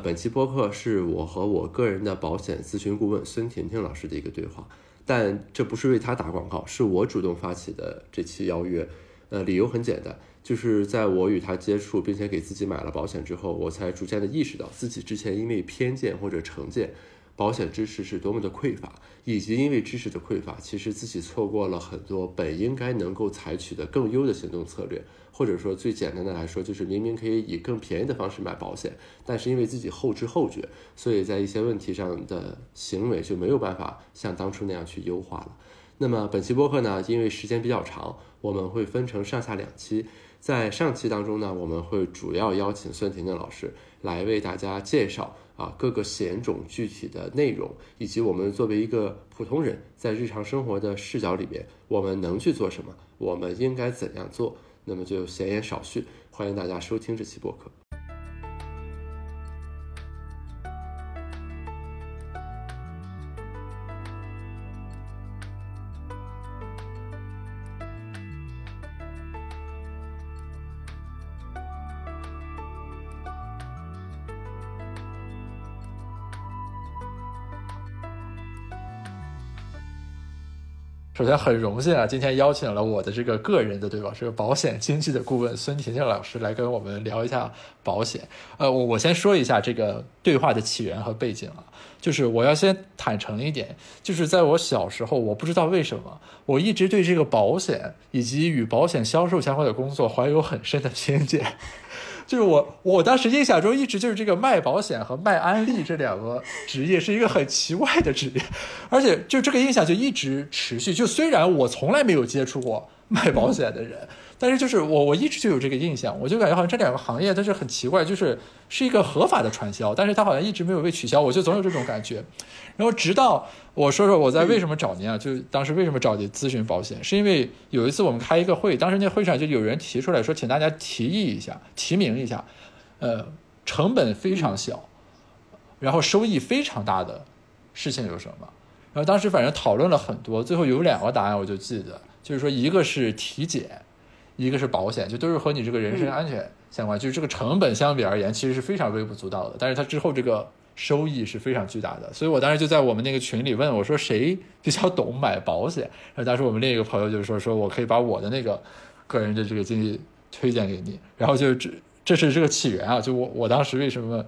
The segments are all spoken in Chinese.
本期播客是我和我个人的保险咨询顾问孙婷婷老师的一个对话，但这不是为她打广告，是我主动发起的这期邀约。呃，理由很简单，就是在我与她接触并且给自己买了保险之后，我才逐渐的意识到自己之前因为偏见或者成见。保险知识是多么的匮乏，以及因为知识的匮乏，其实自己错过了很多本应该能够采取的更优的行动策略，或者说最简单的来说，就是明明可以以更便宜的方式买保险，但是因为自己后知后觉，所以在一些问题上的行为就没有办法像当初那样去优化了。那么本期播客呢，因为时间比较长，我们会分成上下两期。在上期当中呢，我们会主要邀请孙婷婷老师来为大家介绍啊各个险种具体的内容，以及我们作为一个普通人在日常生活的视角里面，我们能去做什么，我们应该怎样做。那么就闲言少叙，欢迎大家收听这期播客。首先很荣幸啊，今天邀请了我的这个个人的对吧，这个保险经纪的顾问孙婷婷老师来跟我们聊一下保险。呃，我我先说一下这个对话的起源和背景啊，就是我要先坦诚一点，就是在我小时候，我不知道为什么，我一直对这个保险以及与保险销售相关的工作怀有很深的偏见。就是我，我当时印象中一直就是这个卖保险和卖安利这两个职业是一个很奇怪的职业，而且就这个印象就一直持续。就虽然我从来没有接触过卖保险的人。但是就是我我一直就有这个印象，我就感觉好像这两个行业它是很奇怪，就是是一个合法的传销，但是它好像一直没有被取消，我就总有这种感觉。然后直到我说说我在为什么找您啊，就当时为什么找您咨询保险，是因为有一次我们开一个会，当时那会上就有人提出来说，请大家提议一下，提名一下，呃，成本非常小，然后收益非常大的事情有什么？然后当时反正讨论了很多，最后有两个答案我就记得，就是说一个是体检。一个是保险，就都是和你这个人身安全相关，就是这个成本相比而言，其实是非常微不足道的。但是它之后这个收益是非常巨大的，所以我当时就在我们那个群里问我说谁比较懂买保险。然后当时我们另一个朋友就是说说我可以把我的那个个人的这个经历推荐给你。然后就这这是这个起源啊，就我我当时为什么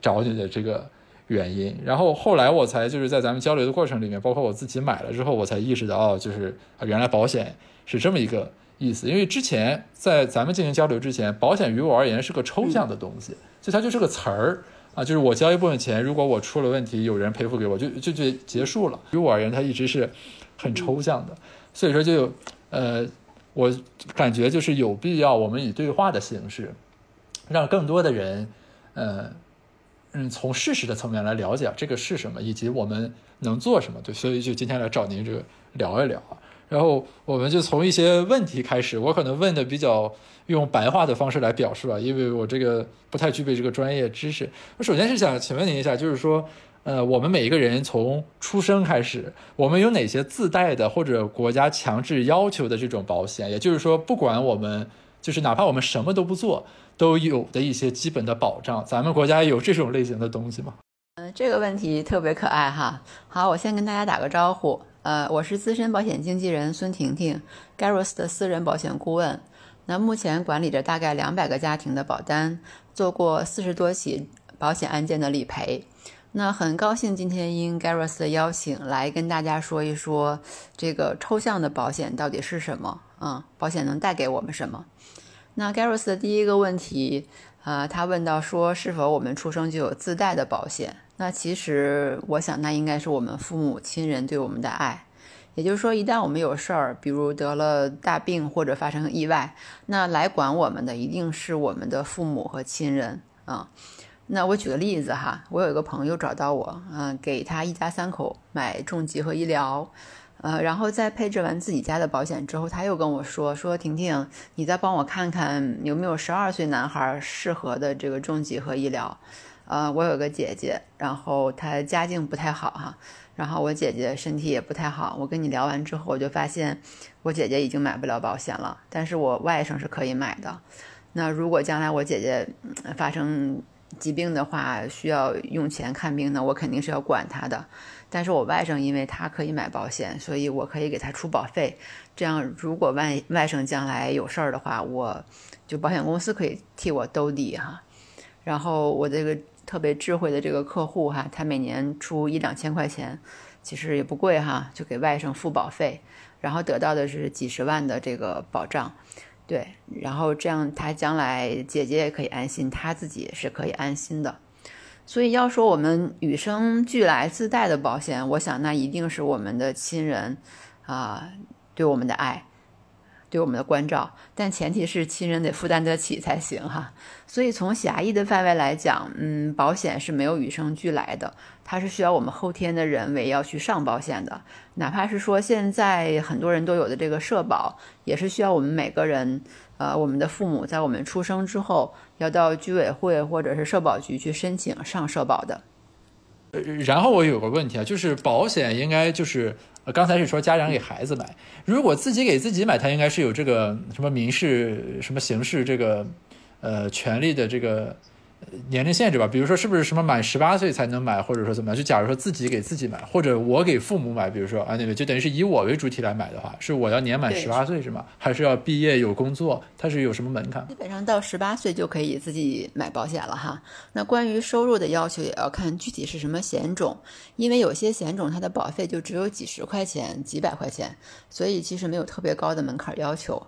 找你的这个原因。然后后来我才就是在咱们交流的过程里面，包括我自己买了之后，我才意识到哦，就是原来保险是这么一个。意思，因为之前在咱们进行交流之前，保险于我而言是个抽象的东西，就它就是个词儿啊，就是我交一部分钱，如果我出了问题，有人赔付给我，就就就结束了。于我而言，它一直是很抽象的，所以说就呃，我感觉就是有必要我们以对话的形式，让更多的人，呃，嗯，从事实的层面来了解这个是什么，以及我们能做什么。对，所以就今天来找您这个聊一聊啊。然后我们就从一些问题开始，我可能问的比较用白话的方式来表述啊，因为我这个不太具备这个专业知识。我首先是想请问您一下，就是说，呃，我们每一个人从出生开始，我们有哪些自带的或者国家强制要求的这种保险？也就是说，不管我们就是哪怕我们什么都不做，都有的一些基本的保障，咱们国家有这种类型的东西吗？嗯，这个问题特别可爱哈。好，我先跟大家打个招呼。呃，我是资深保险经纪人孙婷婷，Garros 的私人保险顾问。那目前管理着大概两百个家庭的保单，做过四十多起保险案件的理赔。那很高兴今天应 Garros 的邀请来跟大家说一说这个抽象的保险到底是什么啊？保险能带给我们什么？那 Garros 的第一个问题，啊，他问到说是否我们出生就有自带的保险？那其实我想，那应该是我们父母亲人对我们的爱。也就是说，一旦我们有事儿，比如得了大病或者发生意外，那来管我们的一定是我们的父母和亲人啊。那我举个例子哈，我有一个朋友找到我，嗯，给他一家三口买重疾和医疗，呃，然后在配置完自己家的保险之后，他又跟我说说，婷婷，你再帮我看看有没有十二岁男孩适合的这个重疾和医疗。呃，我有个姐姐，然后她家境不太好哈，然后我姐姐身体也不太好。我跟你聊完之后，我就发现我姐姐已经买不了保险了，但是我外甥是可以买的。那如果将来我姐姐发生疾病的话需要用钱看病呢，我肯定是要管她的。但是我外甥因为他可以买保险，所以我可以给他出保费。这样，如果外外甥将来有事儿的话，我就保险公司可以替我兜底哈。然后我这个特别智慧的这个客户哈，他每年出一两千块钱，其实也不贵哈，就给外甥付保费，然后得到的是几十万的这个保障。对，然后这样他将来姐姐也可以安心，他自己也是可以安心的。所以要说我们与生俱来自带的保险，我想那一定是我们的亲人啊对我们的爱。对我们的关照，但前提是亲人得负担得起才行哈。所以从狭义的范围来讲，嗯，保险是没有与生俱来的，它是需要我们后天的人为要去上保险的。哪怕是说现在很多人都有的这个社保，也是需要我们每个人，呃，我们的父母在我们出生之后，要到居委会或者是社保局去申请上社保的。然后我有个问题啊，就是保险应该就是。呃，刚才是说家长给孩子买，如果自己给自己买，他应该是有这个什么民事、什么刑事这个呃权利的这个。年龄限制吧，比如说是不是什么满十八岁才能买，或者说怎么样？就假如说自己给自己买，或者我给父母买，比如说啊那个，就等于是以我为主体来买的话，是我要年满十八岁是吗？还是要毕业有工作？它是有什么门槛？基本上到十八岁就可以自己买保险了哈。那关于收入的要求也要看具体是什么险种，因为有些险种它的保费就只有几十块钱、几百块钱，所以其实没有特别高的门槛要求。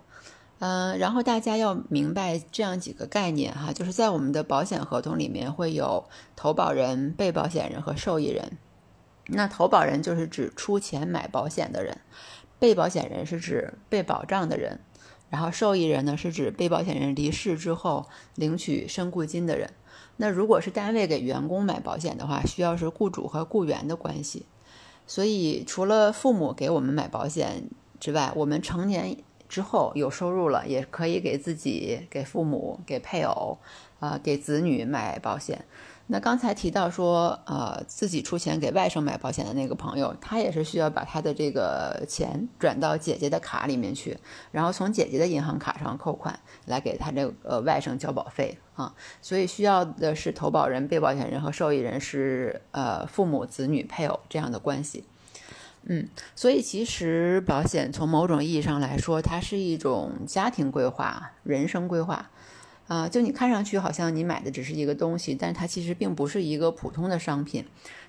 嗯，然后大家要明白这样几个概念哈，就是在我们的保险合同里面会有投保人、被保险人和受益人。那投保人就是指出钱买保险的人，被保险人是指被保障的人，然后受益人呢是指被保险人离世之后领取身故金的人。那如果是单位给员工买保险的话，需要是雇主和雇员的关系。所以除了父母给我们买保险之外，我们成年。之后有收入了，也可以给自己、给父母、给配偶，啊，给子女买保险。那刚才提到说，呃，自己出钱给外甥买保险的那个朋友，他也是需要把他的这个钱转到姐姐的卡里面去，然后从姐姐的银行卡上扣款，来给他这个呃外甥交保费啊。所以需要的是投保人、被保险人和受益人是呃父母、子女、配偶这样的关系。嗯，所以其实保险从某种意义上来说，它是一种家庭规划、人生规划，啊，就你看上去好像你买的只是一个东西，但它其实并不是一个普通的商品，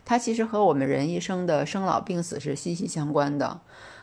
它其实和我们人一生的生老病死是息息相关的。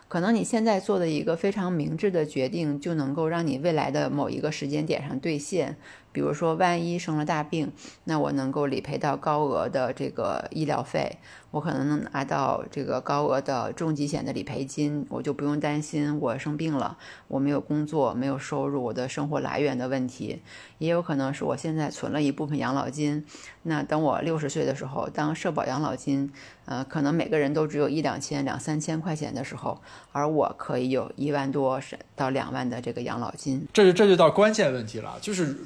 可能你现在做的一个非常明智的决定，就能够让你未来的某一个时间点上兑现。比如说，万一生了大病，那我能够理赔到高额的这个医疗费，我可能能拿到这个高额的重疾险的理赔金，我就不用担心我生病了，我没有工作，没有收入，我的生活来源的问题。也有可能是我现在存了一部分养老金，那等我六十岁的时候，当社保养老金，呃，可能每个人都只有一两千、两三千块钱的时候，而我可以有一万多到两万的这个养老金。这就这就到关键问题了，就是。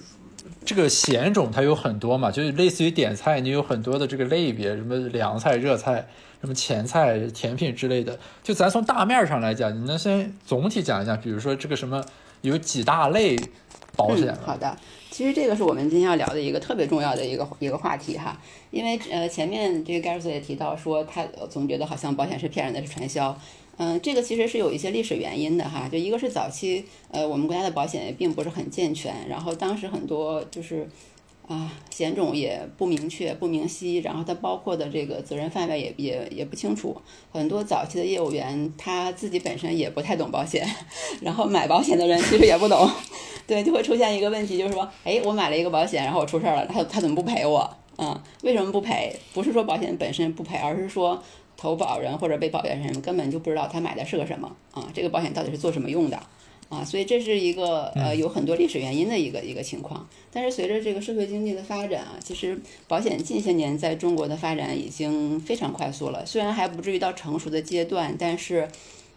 这个险种它有很多嘛，就是类似于点菜，你有很多的这个类别，什么凉菜、热菜、什么前菜、甜品之类的。就咱从大面上来讲，你能先总体讲一讲，比如说这个什么有几大类保险？好的，其实这个是我们今天要聊的一个特别重要的一个一个话题哈，因为呃前面这个盖瑞斯也提到说，他总觉得好像保险是骗人的，是传销。嗯，这个其实是有一些历史原因的哈，就一个是早期，呃，我们国家的保险也并不是很健全，然后当时很多就是，啊，险种也不明确、不明晰，然后它包括的这个责任范围也也也不清楚，很多早期的业务员他自己本身也不太懂保险，然后买保险的人其实也不懂，对，就会出现一个问题，就是说，哎，我买了一个保险，然后我出事儿了，他他怎么不赔我？嗯，为什么不赔？不是说保险本身不赔，而是说。投保人或者被保险人根本就不知道他买的是个什么啊，这个保险到底是做什么用的啊？所以这是一个呃有很多历史原因的一个一个情况。但是随着这个社会经济的发展啊，其实保险近些年在中国的发展已经非常快速了。虽然还不至于到成熟的阶段，但是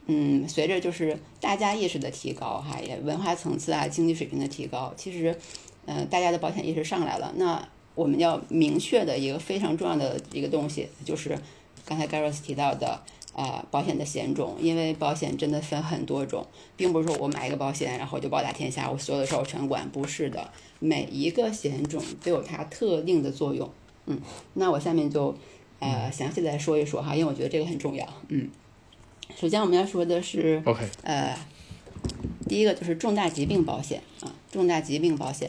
嗯，随着就是大家意识的提高哈，也文化层次啊、经济水平的提高，其实呃大家的保险意识上来了。那我们要明确的一个非常重要的一个东西就是。刚才 Garros 提到的呃，保险的险种，因为保险真的分很多种，并不是说我买一个保险，然后就包打天下，我所有的事我全管，不是的，每一个险种都有它特定的作用。嗯，那我下面就呃详细来说一说哈，因为我觉得这个很重要。嗯，首先我们要说的是，OK，呃，第一个就是重大疾病保险啊，重大疾病保险。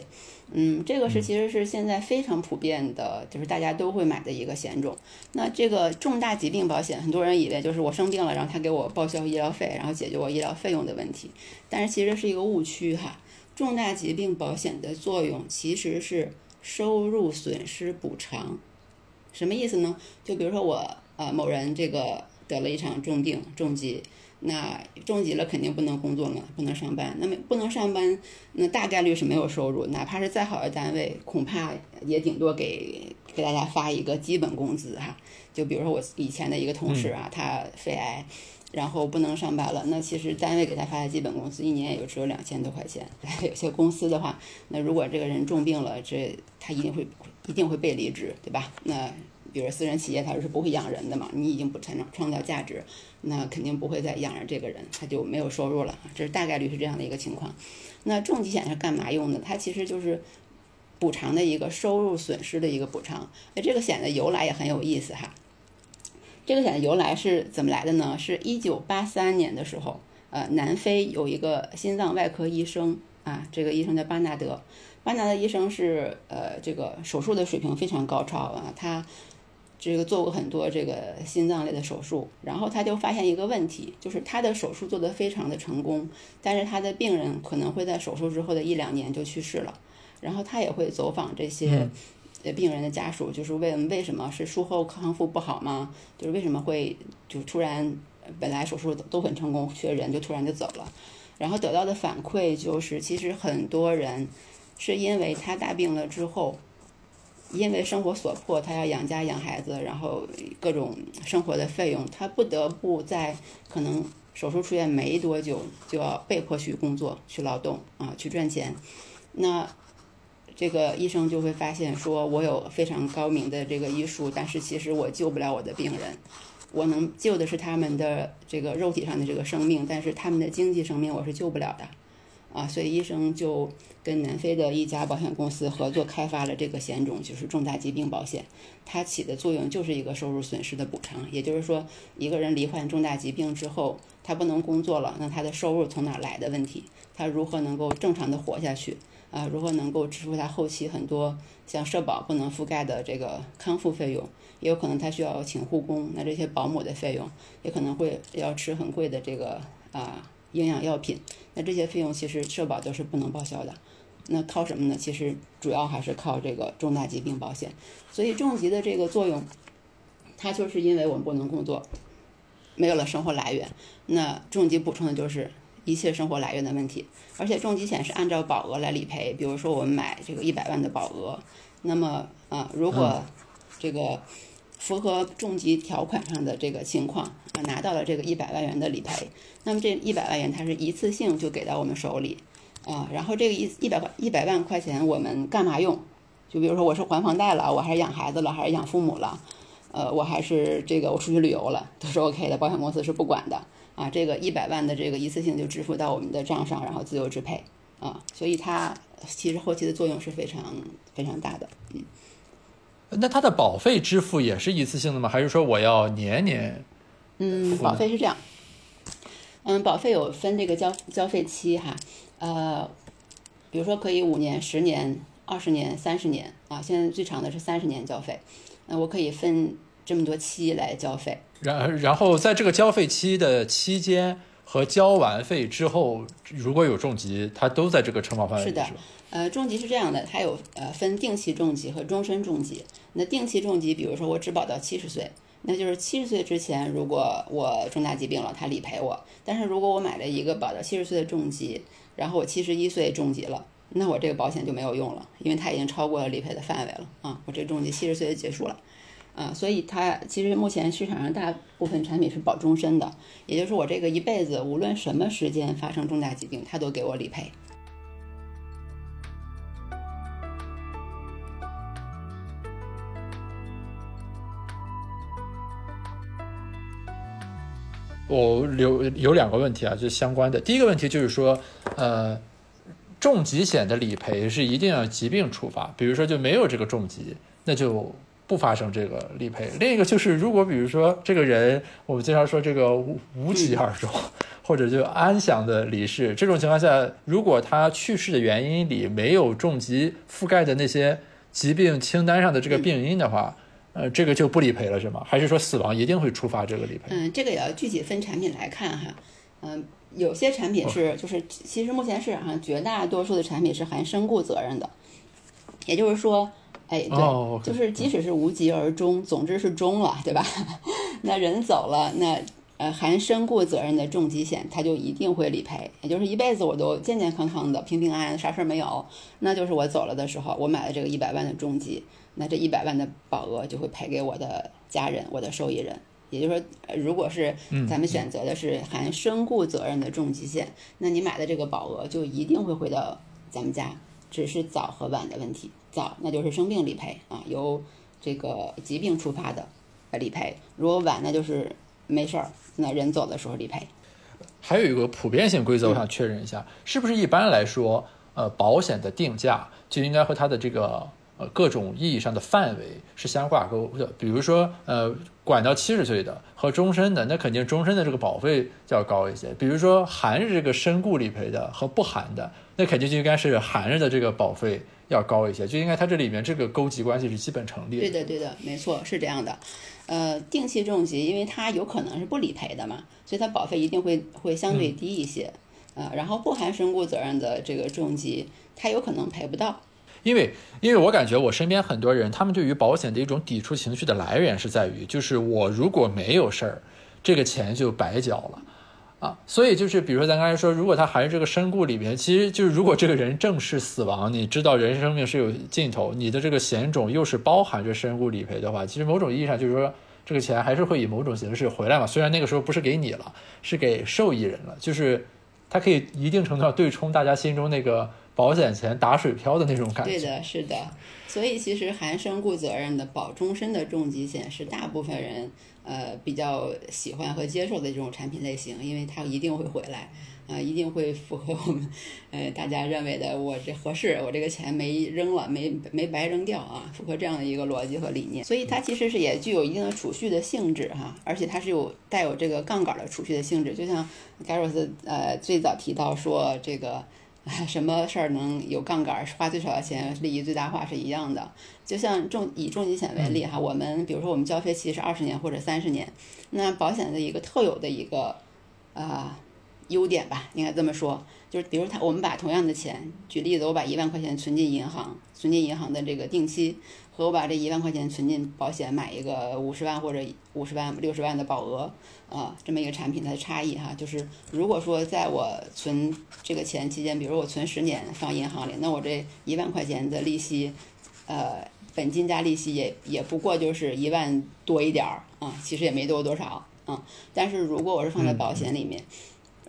嗯，这个是其实是现在非常普遍的，就是大家都会买的一个险种。那这个重大疾病保险，很多人以为就是我生病了，然后他给我报销医疗费，然后解决我医疗费用的问题。但是其实是一个误区哈。重大疾病保险的作用其实是收入损失补偿。什么意思呢？就比如说我呃某人这个得了一场重病重疾。那重疾了肯定不能工作了，不能上班。那么不能上班，那大概率是没有收入。哪怕是再好的单位，恐怕也顶多给给大家发一个基本工资哈。就比如说我以前的一个同事啊，他肺癌，然后不能上班了。那其实单位给他发的基本工资一年也就只有两千多块钱。有些公司的话，那如果这个人重病了，这他一定会一定会被离职，对吧？那。比如私人企业，它是不会养人的嘛？你已经不产生创造价值，那肯定不会再养着这个人，他就没有收入了。这是大概率是这样的一个情况。那重疾险是干嘛用的？它其实就是补偿的一个收入损失的一个补偿。那这个险的由来也很有意思哈。这个险的由来是怎么来的呢？是一九八三年的时候，呃，南非有一个心脏外科医生啊，这个医生叫巴纳德。巴纳德医生是呃，这个手术的水平非常高超啊，他。这个做过很多这个心脏类的手术，然后他就发现一个问题，就是他的手术做得非常的成功，但是他的病人可能会在手术之后的一两年就去世了，然后他也会走访这些呃病人的家属，就是问为什么是术后康复不好吗？就是为什么会就突然本来手术都很成功，却人就突然就走了，然后得到的反馈就是其实很多人是因为他大病了之后。因为生活所迫，他要养家养孩子，然后各种生活的费用，他不得不在可能手术出院没多久就要被迫去工作、去劳动啊，去赚钱。那这个医生就会发现，说我有非常高明的这个医术，但是其实我救不了我的病人，我能救的是他们的这个肉体上的这个生命，但是他们的经济生命我是救不了的。啊，所以医生就跟南非的一家保险公司合作开发了这个险种，就是重大疾病保险。它起的作用就是一个收入损失的补偿。也就是说，一个人罹患重大疾病之后，他不能工作了，那他的收入从哪来的问题？他如何能够正常的活下去？啊，如何能够支付他后期很多像社保不能覆盖的这个康复费用？也有可能他需要请护工，那这些保姆的费用也可能会要吃很贵的这个啊。营养药品，那这些费用其实社保都是不能报销的。那靠什么呢？其实主要还是靠这个重大疾病保险。所以重疾的这个作用，它就是因为我们不能工作，没有了生活来源。那重疾补充的就是一切生活来源的问题。而且重疾险是按照保额来理赔。比如说我们买这个一百万的保额，那么啊，如果这个。符合重疾条款上的这个情况啊，拿到了这个一百万元的理赔，那么这一百万元它是一次性就给到我们手里啊，然后这个一一百一百万块钱我们干嘛用？就比如说我是还房贷了，我还是养孩子了，还是养父母了，呃，我还是这个我出去旅游了，都是 OK 的，保险公司是不管的啊。这个一百万的这个一次性就支付到我们的账上，然后自由支配啊，所以它其实后期的作用是非常非常大的，嗯。那它的保费支付也是一次性的吗？还是说我要年年？嗯，保费是这样。嗯，保费有分这个交交费期哈，呃，比如说可以五年、十年、二十年、三十年啊，现在最长的是三十年交费。那我可以分这么多期来交费。然然后在这个交费期的期间和交完费之后，如果有重疾，它都在这个承保范围。是的。呃，重疾是这样的，它有呃分定期重疾和终身重疾。那定期重疾，比如说我只保到七十岁，那就是七十岁之前，如果我重大疾病了，他理赔我。但是如果我买了一个保到七十岁的重疾，然后我七十一岁重疾了，那我这个保险就没有用了，因为它已经超过了理赔的范围了啊，我这重疾七十岁就结束了啊。所以它其实目前市场上大部分产品是保终身的，也就是我这个一辈子无论什么时间发生重大疾病，它都给我理赔。我有有两个问题啊，就是相关的。第一个问题就是说，呃，重疾险的理赔是一定要疾病触发，比如说就没有这个重疾，那就不发生这个理赔。另一个就是，如果比如说这个人，我们经常说这个无无疾而终，或者就安详的离世，这种情况下，如果他去世的原因里没有重疾覆盖的那些疾病清单上的这个病因的话。呃，这个就不理赔了是吗？还是说死亡一定会触发这个理赔？嗯，这个也要具体分产品来看哈。嗯，有些产品是就是其实目前市场上绝大多数的产品是含身故责任的，也就是说，哎，对，就是即使是无疾而终，总之是终了，对吧？那人走了，那呃含身故责任的重疾险，它就一定会理赔，也就是一辈子我都健健康康的、平平安安，啥事儿没有，那就是我走了的时候，我买了这个一百万的重疾。那这一百万的保额就会赔给我的家人，我的受益人。也就是说，如果是咱们选择的是含身故责任的重疾险，那你买的这个保额就一定会回到咱们家，只是早和晚的问题。早那就是生病理赔啊，由这个疾病触发的理赔；如果晚，那就是没事儿，那人走的时候理赔。还有一个普遍性规则，我想确认一下，是不是一般来说，呃，保险的定价就应该和它的这个。各种意义上的范围是相挂钩的，比如说，呃，管到七十岁的和终身的，那肯定终身的这个保费就要高一些。比如说含着这个身故理赔的和不含的，那肯定就应该是含着的这个保费要高一些，就应该它这里面这个勾稽关系是基本成立的。对的，对的，没错，是这样的。呃，定期重疾，因为它有可能是不理赔的嘛，所以它保费一定会会相对低一些。呃，然后不含身故责任的这个重疾，它有可能赔不到。因为，因为我感觉我身边很多人，他们对于保险的一种抵触情绪的来源是在于，就是我如果没有事儿，这个钱就白交了，啊，所以就是，比如说咱刚才说，如果他还是这个身故里面，其实就是如果这个人正式死亡，你知道人生命是有尽头，你的这个险种又是包含着身故理赔的话，其实某种意义上就是说，这个钱还是会以某种形式回来嘛。虽然那个时候不是给你了，是给受益人了，就是它可以一定程度上对冲大家心中那个。保险钱打水漂的那种感觉。对的，是的。所以其实含身故责任的保终身的重疾险是大部分人呃比较喜欢和接受的这种产品类型，因为它一定会回来，啊，一定会符合我们呃大家认为的我这合适，我这个钱没扔了，没没白扔掉啊，符合这样的一个逻辑和理念。所以它其实是也具有一定的储蓄的性质哈，而且它是有带有这个杠杆的储蓄的性质，就像盖洛斯呃最早提到说这个。什么事儿能有杠杆，花最少的钱，利益最大化是一样的。就像重以重疾险为例哈，我们比如说我们交费期是二十年或者三十年，那保险的一个特有的一个啊优点吧，应该这么说，就是比如他我们把同样的钱，举例子，我把一万块钱存进银行，存进银行的这个定期。和我把这一万块钱存进保险，买一个五十万或者五十万、六十万的保额，啊，这么一个产品它的差异哈，就是如果说在我存这个钱期间，比如我存十年放银行里，那我这一万块钱的利息，呃，本金加利息也也不过就是一万多一点儿啊，其实也没多多少啊。但是如果我是放在保险里面，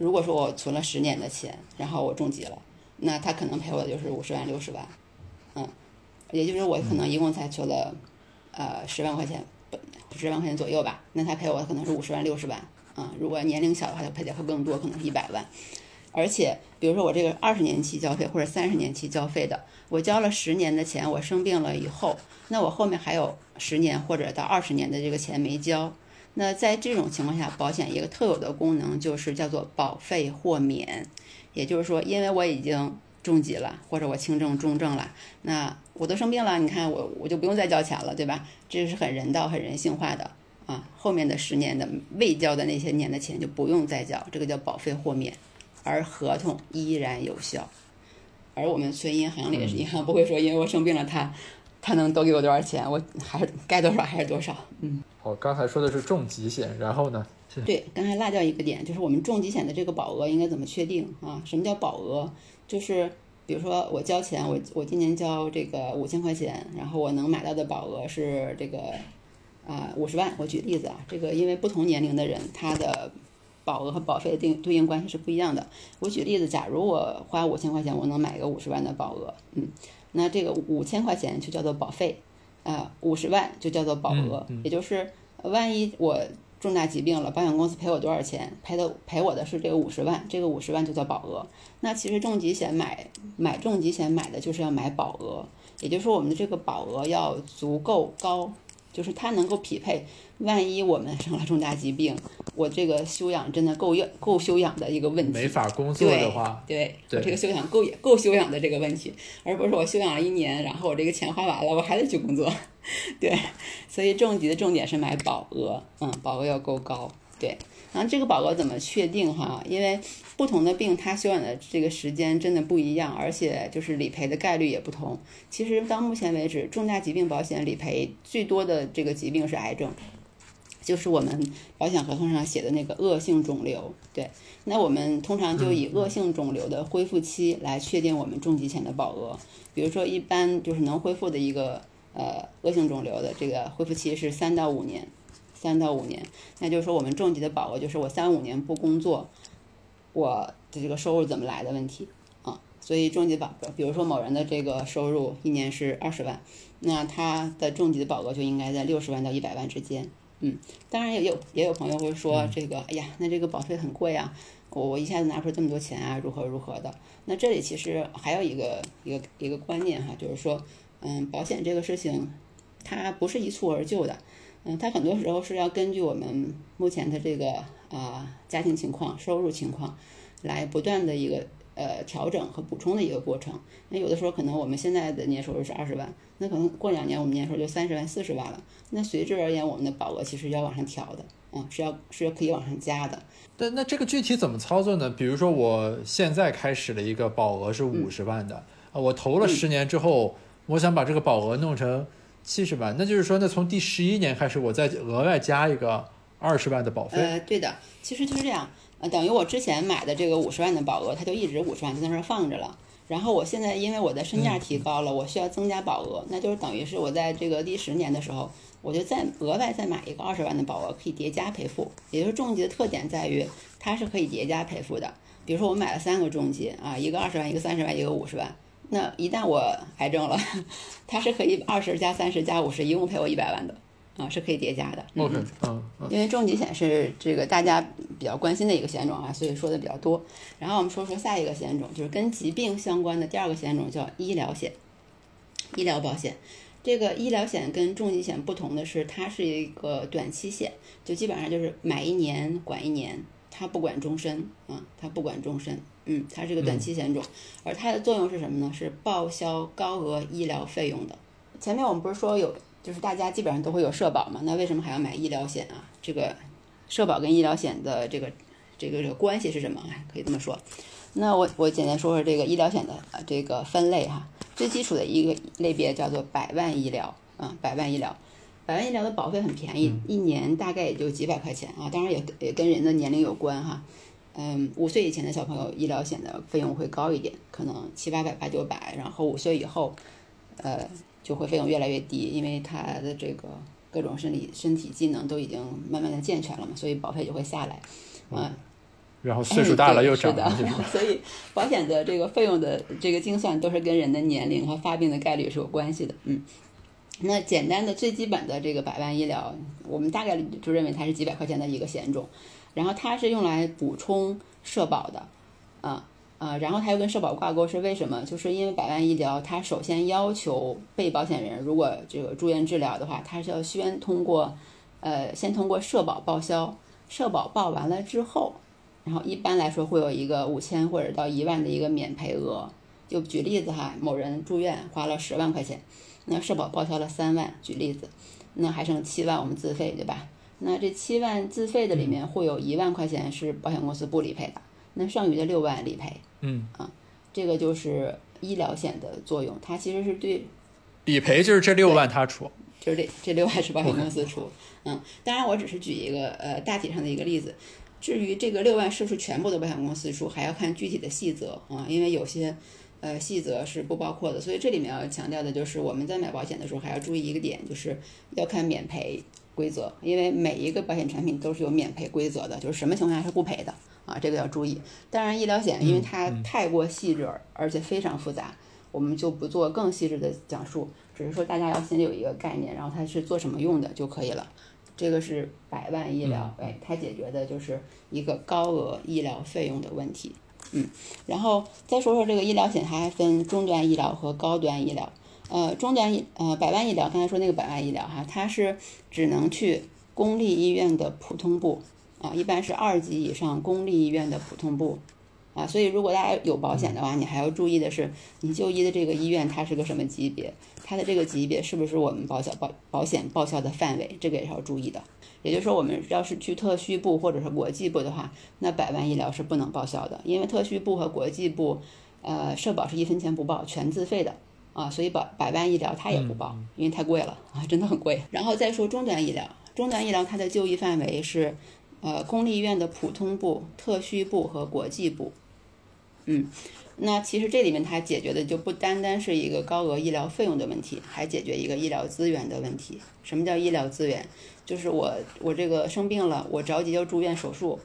如果说我存了十年的钱，然后我中疾了，那他可能赔我的就是五十万、六十万，嗯。也就是我可能一共才存了，呃，十万块钱，十万块钱左右吧。那他赔我可能是五十万、六十万，嗯，如果年龄小的话，他赔的会更多，可能是一百万。而且，比如说我这个二十年期交费或者三十年期交费的，我交了十年的钱，我生病了以后，那我后面还有十年或者到二十年的这个钱没交。那在这种情况下，保险一个特有的功能就是叫做保费豁免，也就是说，因为我已经。重疾了，或者我轻症、重症了，那我都生病了，你看我我就不用再交钱了，对吧？这是很人道、很人性化的啊。后面的十年的未交的那些年的钱就不用再交，这个叫保费豁免，而合同依然有效。而我们存银行里，银行不会说因为我生病了，他他能多给我多少钱，我还是该多少还是多少。嗯。我刚才说的是重疾险，然后呢？对，刚才落掉一个点，就是我们重疾险的这个保额应该怎么确定啊？什么叫保额？就是比如说我交钱，我我今年交这个五千块钱，然后我能买到的保额是这个啊五十万。我举例子啊，这个因为不同年龄的人，他的保额和保费的定对应关系是不一样的。我举例子，假如我花五千块钱，我能买一个五十万的保额，嗯，那这个五千块钱就叫做保费，啊，五十万就叫做保额，也就是万一我。重大疾病了，保险公司赔我多少钱？赔的赔我的是这个五十万，这个五十万就叫保额。那其实重疾险买买重疾险买的就是要买保额，也就是说我们的这个保额要足够高，就是它能够匹配。万一我们生了重大疾病，我这个休养真的够用够休养的一个问题，没法工作的话，对对这个休养够够休养的这个问题，而不是我休养了一年，然后我这个钱花完了，我还得去工作，对，所以重疾的重点是买保额，嗯，保额要够高，对，然后这个保额怎么确定哈？因为不同的病它休养的这个时间真的不一样，而且就是理赔的概率也不同。其实到目前为止，重大疾病保险理赔最多的这个疾病是癌症。就是我们保险合同上写的那个恶性肿瘤，对，那我们通常就以恶性肿瘤的恢复期来确定我们重疾险的保额。比如说，一般就是能恢复的一个呃恶性肿瘤的这个恢复期是三到五年，三到五年，那就是说我们重疾的保额就是我三五年不工作，我的这个收入怎么来的问题啊。所以重疾保，比如说某人的这个收入一年是二十万，那他的重疾的保额就应该在六十万到一百万之间。嗯，当然也有也有朋友会说这个，哎呀，那这个保费很贵啊，我我一下子拿不出这么多钱啊，如何如何的？那这里其实还有一个一个一个观念哈，就是说，嗯，保险这个事情，它不是一蹴而就的，嗯，它很多时候是要根据我们目前的这个啊家庭情况、收入情况，来不断的一个。呃，调整和补充的一个过程。那有的时候可能我们现在的年收入是二十万，那可能过两年我们年收入就三十万、四十万了。那随之而言，我们的保额其实要往上调的，嗯，是要是可以往上加的。那那这个具体怎么操作呢？比如说我现在开始了一个保额是五十万的啊，我投了十年之后，我想把这个保额弄成七十万，那就是说，那从第十一年开始，我再额外加一个二十万的保费。呃，对的，其实就是这样。呃等于我之前买的这个五十万的保额，它就一直五十万就在那儿放着了。然后我现在因为我的身价提高了，我需要增加保额，那就是等于是我在这个第十年的时候，我就再额外再买一个二十万的保额，可以叠加赔付。也就是重疾的特点在于它是可以叠加赔付的。比如说我买了三个重疾啊，一个二十万，一个三十万，一个五十万。那一旦我癌症了，它是可以二十加三十加五十，一共赔我一百万的。啊，是可以叠加的。OK，嗯，因为重疾险是这个大家比较关心的一个险种啊，所以说的比较多。然后我们说说下一个险种，就是跟疾病相关的第二个险种叫医疗险，医疗保险。这个医疗险跟重疾险不同的是，它是一个短期险，就基本上就是买一年管一年，它不管终身啊，它不管终身。嗯，它是个短期险种，而它的作用是什么呢？是报销高额医疗费用的。前面我们不是说有。就是大家基本上都会有社保嘛，那为什么还要买医疗险啊？这个社保跟医疗险的这个这个这个关系是什么？可以这么说。那我我简单说说这个医疗险的这个分类哈。最基础的一个类别叫做百万医疗啊，百万医疗，百万医疗的保费很便宜，一年大概也就几百块钱啊，当然也也跟人的年龄有关哈。嗯，五岁以前的小朋友医疗险的费用会高一点，可能七八百八九百，然后五岁以后，呃。就会费用越来越低，因为他的这个各种身体身体机能都已经慢慢的健全了嘛，所以保费就会下来，嗯，然后岁数大了又涨，所以保险的这个费用的这个精算都是跟人的年龄和发病的概率是有关系的，嗯，那简单的最基本的这个百万医疗，我们大概就认为它是几百块钱的一个险种，然后它是用来补充社保的，啊。啊，然后它又跟社保挂钩，是为什么？就是因为百万医疗，它首先要求被保险人如果这个住院治疗的话，它是要先通过，呃，先通过社保报销，社保报完了之后，然后一般来说会有一个五千或者到一万的一个免赔额。就举例子哈，某人住院花了十万块钱，那社保报销了三万，举例子，那还剩七万我们自费，对吧？那这七万自费的里面会有一万块钱是保险公司不理赔的，那剩余的六万理赔。嗯啊，这个就是医疗险的作用，它其实是对理赔就是这六万他出，就是这这六万是保险公司出。嗯，当然我只是举一个呃大体上的一个例子，至于这个六万是不是全部的保险公司出，还要看具体的细则啊，因为有些呃细则是不包括的，所以这里面要强调的就是我们在买保险的时候还要注意一个点，就是要看免赔规则，因为每一个保险产品都是有免赔规则的，就是什么情况下是不赔的。啊，这个要注意。当然，医疗险因为它太过细致，而且非常复杂，我们就不做更细致的讲述，只是说大家要心里有一个概念，然后它是做什么用的就可以了。这个是百万医疗，哎，它解决的就是一个高额医疗费用的问题。嗯，然后再说说这个医疗险，它还分中端医疗和高端医疗。呃，中端医呃百万医疗，刚才说那个百万医疗哈，它是只能去公立医院的普通部啊，一般是二级以上公立医院的普通部啊。所以如果大家有保险的话，你还要注意的是，你就医的这个医院它是个什么级别，它的这个级别是不是我们报销保保险报销的范围，这个也是要注意的。也就是说，我们要是去特需部或者是国际部的话，那百万医疗是不能报销的，因为特需部和国际部，呃，社保是一分钱不报，全自费的啊，所以百百万医疗它也不报，因为太贵了啊，真的很贵。然后再说中端医疗，中端医疗它的就医范围是，呃，公立医院的普通部、特需部和国际部，嗯。那其实这里面它解决的就不单单是一个高额医疗费用的问题，还解决一个医疗资源的问题。什么叫医疗资源？就是我我这个生病了，我着急要住院手术，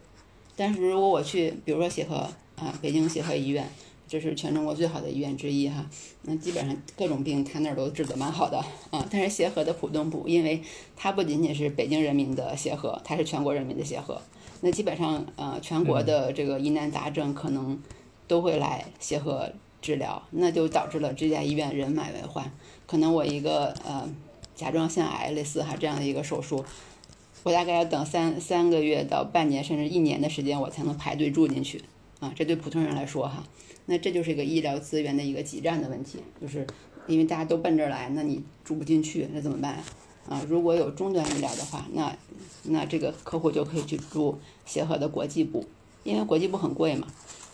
但是如果我去，比如说协和啊，北京协和医院，这是全中国最好的医院之一哈，那基本上各种病他那儿都治得蛮好的啊。但是协和的浦东部，因为它不仅仅是北京人民的协和，它是全国人民的协和，那基本上呃全国的这个疑难杂症可能。都会来协和治疗，那就导致了这家医院人满为患。可能我一个呃甲状腺癌类似哈这样的一个手术，我大概要等三三个月到半年甚至一年的时间，我才能排队住进去啊。这对普通人来说哈，那这就是一个医疗资源的一个挤占的问题，就是因为大家都奔这儿来，那你住不进去，那怎么办啊？如果有中端医疗的话，那那这个客户就可以去住协和的国际部，因为国际部很贵嘛。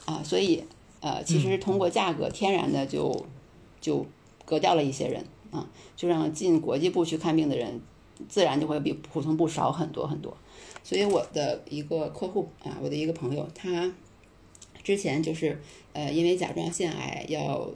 啊，所以，呃，其实通过价格天然的就就隔掉了一些人啊，就让进国际部去看病的人，自然就会比普通部少很多很多。所以我的一个客户啊，我的一个朋友，他之前就是呃因为甲状腺癌要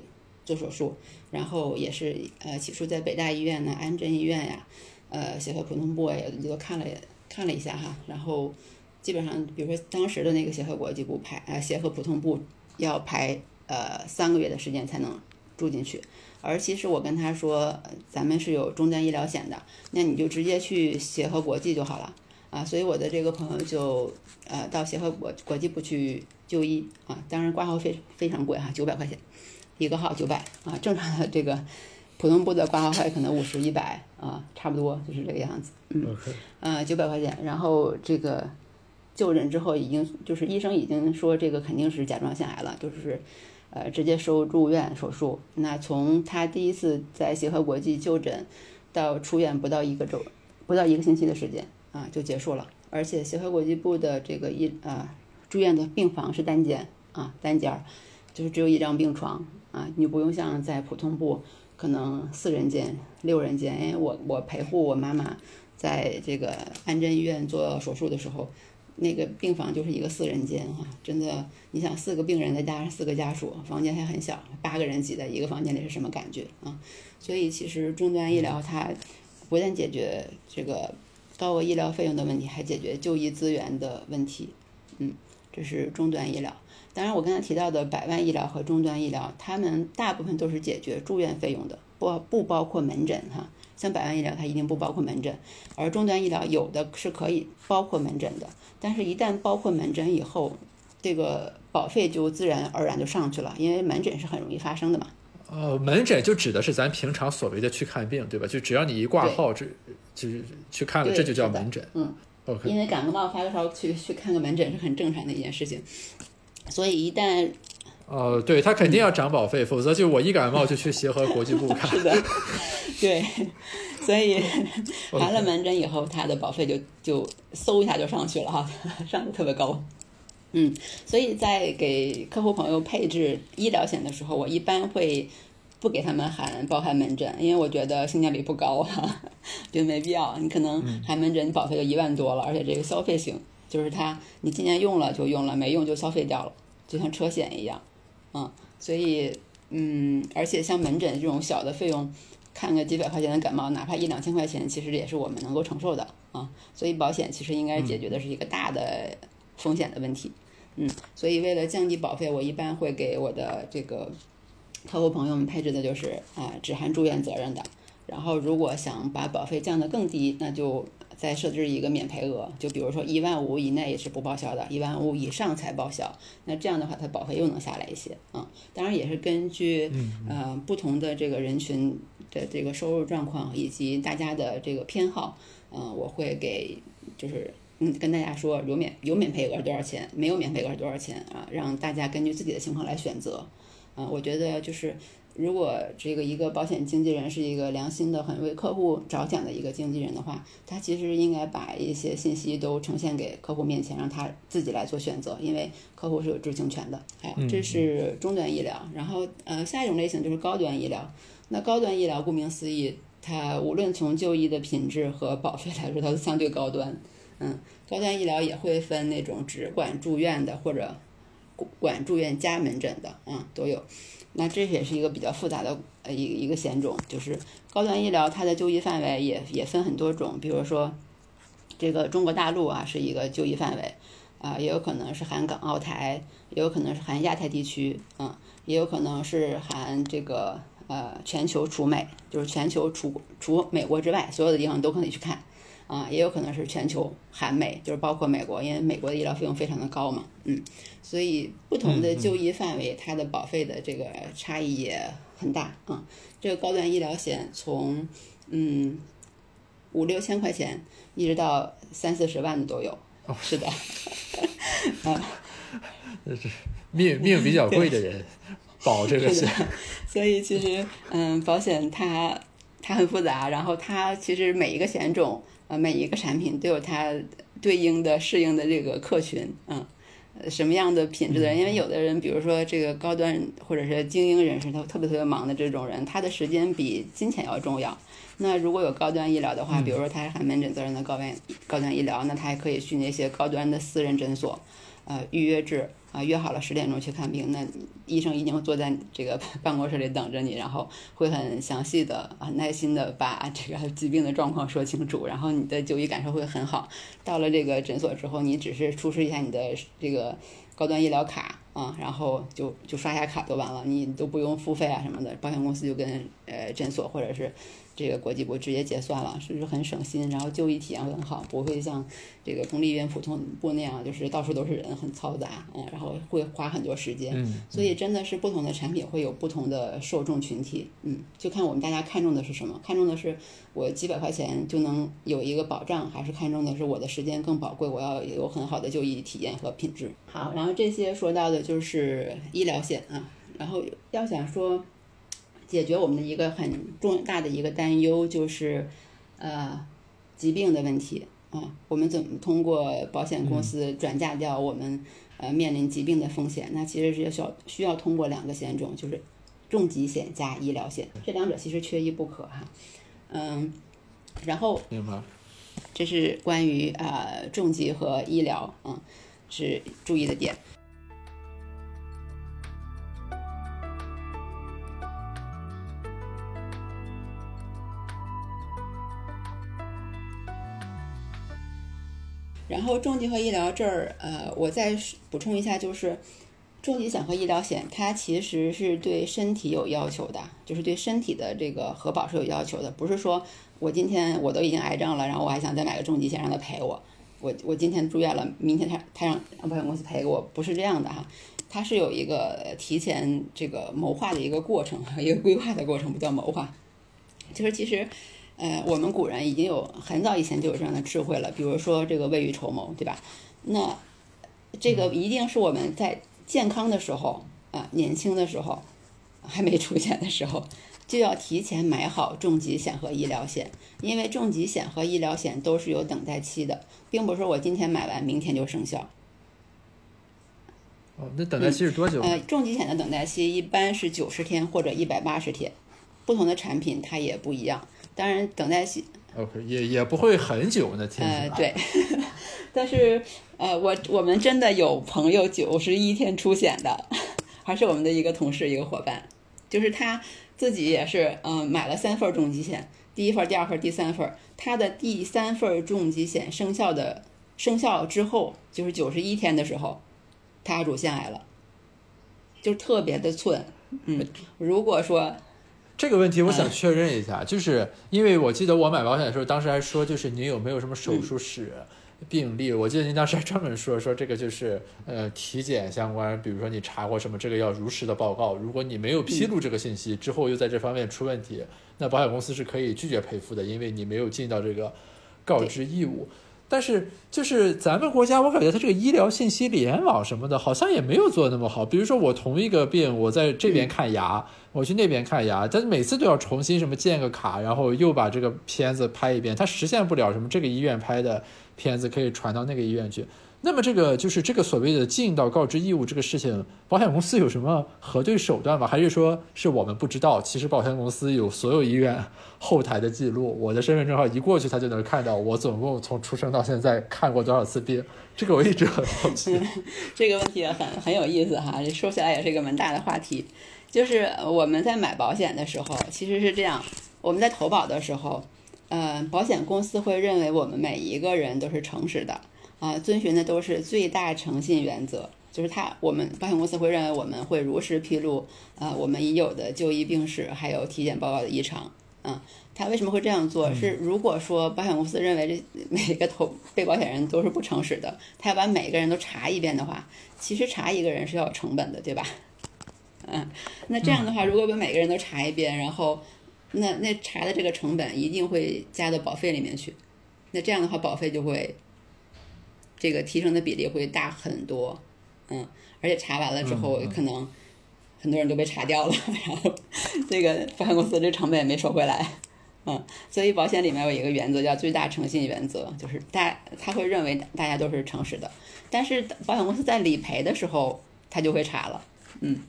做手术，然后也是呃起初在北大医院呢、安贞医院呀、呃协和普通部也都看了看了一下哈，然后。基本上，比如说当时的那个协和国际部排，呃，协和普通部要排呃三个月的时间才能住进去。而其实我跟他说，咱们是有中端医疗险的，那你就直接去协和国际就好了啊。所以我的这个朋友就呃到协和国国际部去就医啊，当然挂号费非常贵哈，九百块钱一个号九百啊，正常的这个普通部的挂号费可能五十一百啊，差不多就是这个样子。嗯，呃九百块钱，然后这个。就诊之后，已经就是医生已经说这个肯定是甲状腺癌了，就是，呃，直接收住院手术。那从他第一次在协和国际就诊到出院不到一个周，不到一个星期的时间啊就结束了。而且协和国际部的这个医啊住院的病房是单间啊单间儿，就是只有一张病床啊，你不用像在普通部可能四人间、六人间。因为我我陪护我妈妈在这个安贞医院做手术的时候。那个病房就是一个四人间哈，真的，你想四个病人再加上四个家属，房间还很小，八个人挤在一个房间里是什么感觉啊？所以其实终端医疗它不但解决这个高额医疗费用的问题，还解决就医资源的问题。嗯，这是终端医疗。当然，我刚才提到的百万医疗和终端医疗，他们大部分都是解决住院费用的，不不包括门诊哈。像百万医疗，它一定不包括门诊，而终端医疗有的是可以包括门诊的，但是一旦包括门诊以后，这个保费就自然而然就上去了，因为门诊是很容易发生的嘛。呃，门诊就指的是咱平常所谓的去看病，对吧？就只要你一挂号，这就是去看了，这就叫门诊。嗯，OK。因为感个冒发个烧去去看个门诊是很正常的一件事情，所以一旦。哦，对他肯定要涨保费，否则就我一感冒就去协和国际部看。是的，对，所以 完了门诊以后，他的保费就就嗖一下就上去了哈，上的特别高。嗯，所以在给客户朋友配置医疗险的时候，我一般会不给他们含包含门诊，因为我觉得性价比不高哈，觉得没必要。你可能含门诊保费就一万多了，而且这个消费型，就是它你今年用了就用了，没用就消费掉了，就像车险一样。嗯，所以，嗯，而且像门诊这种小的费用，看个几百块钱的感冒，哪怕一两千块钱，其实也是我们能够承受的啊。所以保险其实应该解决的是一个大的风险的问题。嗯，所以为了降低保费，我一般会给我的这个客户朋友们配置的就是啊，只含住院责任的。然后如果想把保费降得更低，那就再设置一个免赔额，就比如说一万五以内也是不报销的，一万五以上才报销。那这样的话，它保费又能下来一些嗯，当然也是根据呃不同的这个人群的这个收入状况以及大家的这个偏好，嗯，我会给就是嗯跟大家说有免有免赔额多少钱，没有免赔额多少钱啊，让大家根据自己的情况来选择。嗯，我觉得就是。如果这个一个保险经纪人是一个良心的、很为客户着想的一个经纪人的话，他其实应该把一些信息都呈现给客户面前，让他自己来做选择，因为客户是有知情权的。哎，这是中端医疗，然后呃，下一种类型就是高端医疗。那高端医疗顾名思义，它无论从就医的品质和保费来说，它都相对高端。嗯，高端医疗也会分那种只管住院的，或者管住院加门诊的，嗯，都有。那这也是一个比较复杂的呃一一个险种，就是高端医疗它的就医范围也也分很多种，比如说这个中国大陆啊是一个就医范围，啊也有可能是含港澳台，也有可能是含亚太地区，嗯，也有可能是含这个呃全球除美，就是全球除除美国之外所有的地方都可以去看。啊，也有可能是全球含美，就是包括美国，因为美国的医疗费用非常的高嘛，嗯，所以不同的就医范围，它的保费的这个差异也很大啊。这个高端医疗险从嗯五六千块钱一直到三四十万的都有，哦是的，啊，那是命命比较贵的人 保这个险，所以其实嗯，保险它它很复杂，然后它其实每一个险种。呃，每一个产品都有它对应的适应的这个客群，嗯，什么样的品质的人？因为有的人，比如说这个高端或者是精英人士，他特别特别忙的这种人，他的时间比金钱要重要。那如果有高端医疗的话，比如说他是含门诊责任的高端高端医疗，那他还可以去那些高端的私人诊所，呃，预约制。啊，约好了十点钟去看病，那医生一定会坐在这个 办公室里等着你，然后会很详细的、很耐心的把这个疾病的状况说清楚，然后你的就医感受会很好。到了这个诊所之后，你只是出示一下你的这个高端医疗卡啊，然后就就刷下卡就完了，你都不用付费啊什么的，保险公司就跟呃诊所或者是。这个国际部直接结算了，是不是很省心？然后就医体验很好，不会像这个公立医院普通部那样，就是到处都是人，很嘈杂，嗯，然后会花很多时间。嗯，所以真的是不同的产品会有不同的受众群体，嗯，就看我们大家看重的是什么，看重的是我几百块钱就能有一个保障，还是看重的是我的时间更宝贵，我要有很好的就医体验和品质。好，然后这些说到的就是医疗险啊，然后要想说。解决我们的一个很重大的一个担忧就是，呃，疾病的问题啊，我们怎么通过保险公司转嫁掉我们呃面临疾病的风险？那其实是需要需要通过两个险种，就是重疾险加医疗险，这两者其实缺一不可哈。嗯，然后明白，这是关于呃重疾和医疗嗯是注意的点。然后重疾和医疗这儿，呃，我再补充一下，就是重疾险和医疗险，它其实是对身体有要求的，就是对身体的这个核保是有要求的，不是说我今天我都已经癌症了，然后我还想再买个重疾险让他赔我，我我今天住院了，明天他他让保险公司赔给我，不是这样的哈，它是有一个提前这个谋划的一个过程，一个规划的过程，不叫谋划，就是其实。呃，我们古人已经有很早以前就有这样的智慧了，比如说这个未雨绸缪，对吧？那这个一定是我们在健康的时候啊，年轻的时候还没出现的时候，就要提前买好重疾险和医疗险，因为重疾险和医疗险都是有等待期的，并不是说我今天买完明天就生效。哦，那等待期是多久？呃，重疾险的等待期一般是九十天或者一百八十天，不同的产品它也不一样。当然，等待期，OK，也也不会很久呢。呃，对，但是呃，我我们真的有朋友九十一天出险的，还是我们的一个同事，一个伙伴，就是他自己也是，嗯，买了三份重疾险，第一份、第二份、第三份，他的第三份重疾险生效的生效之后，就是九十一天的时候，他乳腺癌了，就特别的寸，嗯，如果说。这个问题我想确认一下，就是因为我记得我买保险的时候，当时还说就是您有没有什么手术史、病例，我记得您当时还专门说说这个就是呃体检相关，比如说你查过什么，这个要如实的报告。如果你没有披露这个信息，之后又在这方面出问题，那保险公司是可以拒绝赔付的，因为你没有尽到这个告知义务。但是就是咱们国家，我感觉它这个医疗信息联网什么的，好像也没有做的那么好。比如说我同一个病，我在这边看牙，我去那边看牙，但每次都要重新什么建个卡，然后又把这个片子拍一遍，它实现不了什么这个医院拍的片子可以传到那个医院去。那么这个就是这个所谓的尽到告知义务这个事情，保险公司有什么核对手段吗？还是说是我们不知道？其实保险公司有所有医院后台的记录，我的身份证号一过去，他就能看到我总共从出生到现在看过多少次病。这个我一直很好奇。这个问题也很很有意思哈，说起来也是一个蛮大的话题。就是我们在买保险的时候，其实是这样：我们在投保的时候，呃，保险公司会认为我们每一个人都是诚实的。啊，遵循的都是最大诚信原则，就是他，我们保险公司会认为我们会如实披露，呃，我们已有的就医病史，还有体检报告的异常。嗯，他为什么会这样做？是如果说保险公司认为这每个投被保险人都是不诚实的，他要把每个人都查一遍的话，其实查一个人是要有成本的，对吧？嗯，那这样的话，如果把每个人都查一遍，然后那那查的这个成本一定会加到保费里面去，那这样的话保费就会。这个提升的比例会大很多，嗯，而且查完了之后，可能很多人都被查掉了，然后这个保险公司这成本也没收回来，嗯，所以保险里面有一个原则叫最大诚信原则，就是大他会认为大家都是诚实的，但是保险公司在理赔的时候，他就会查了，嗯。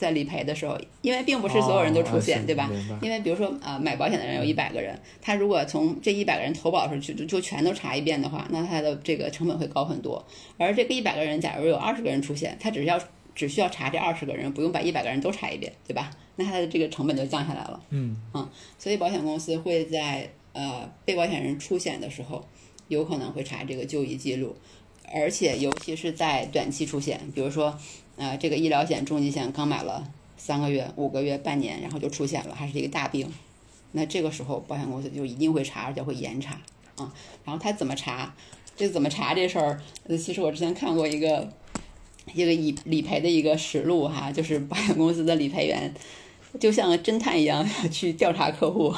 在理赔的时候，因为并不是所有人都出险，对吧？因为比如说，呃，买保险的人有一百个人，他如果从这一百个人投保的时候就就全都查一遍的话，那他的这个成本会高很多。而这个一百个人，假如有二十个人出现，他只需要只需要查这二十个人，不用把一百个人都查一遍，对吧？那他的这个成本就降下来了。嗯嗯，所以保险公司会在呃被保险人出险的时候，有可能会查这个就医记录，而且尤其是在短期出险，比如说。呃，这个医疗险、重疾险刚买了三个月、五个月、半年，然后就出现了，还是一个大病，那这个时候保险公司就一定会查，而且会严查啊。然后他怎么查？这怎么查这事儿？呃，其实我之前看过一个一个理理赔的一个实录哈，就是保险公司的理赔员就像侦探一样去调查客户，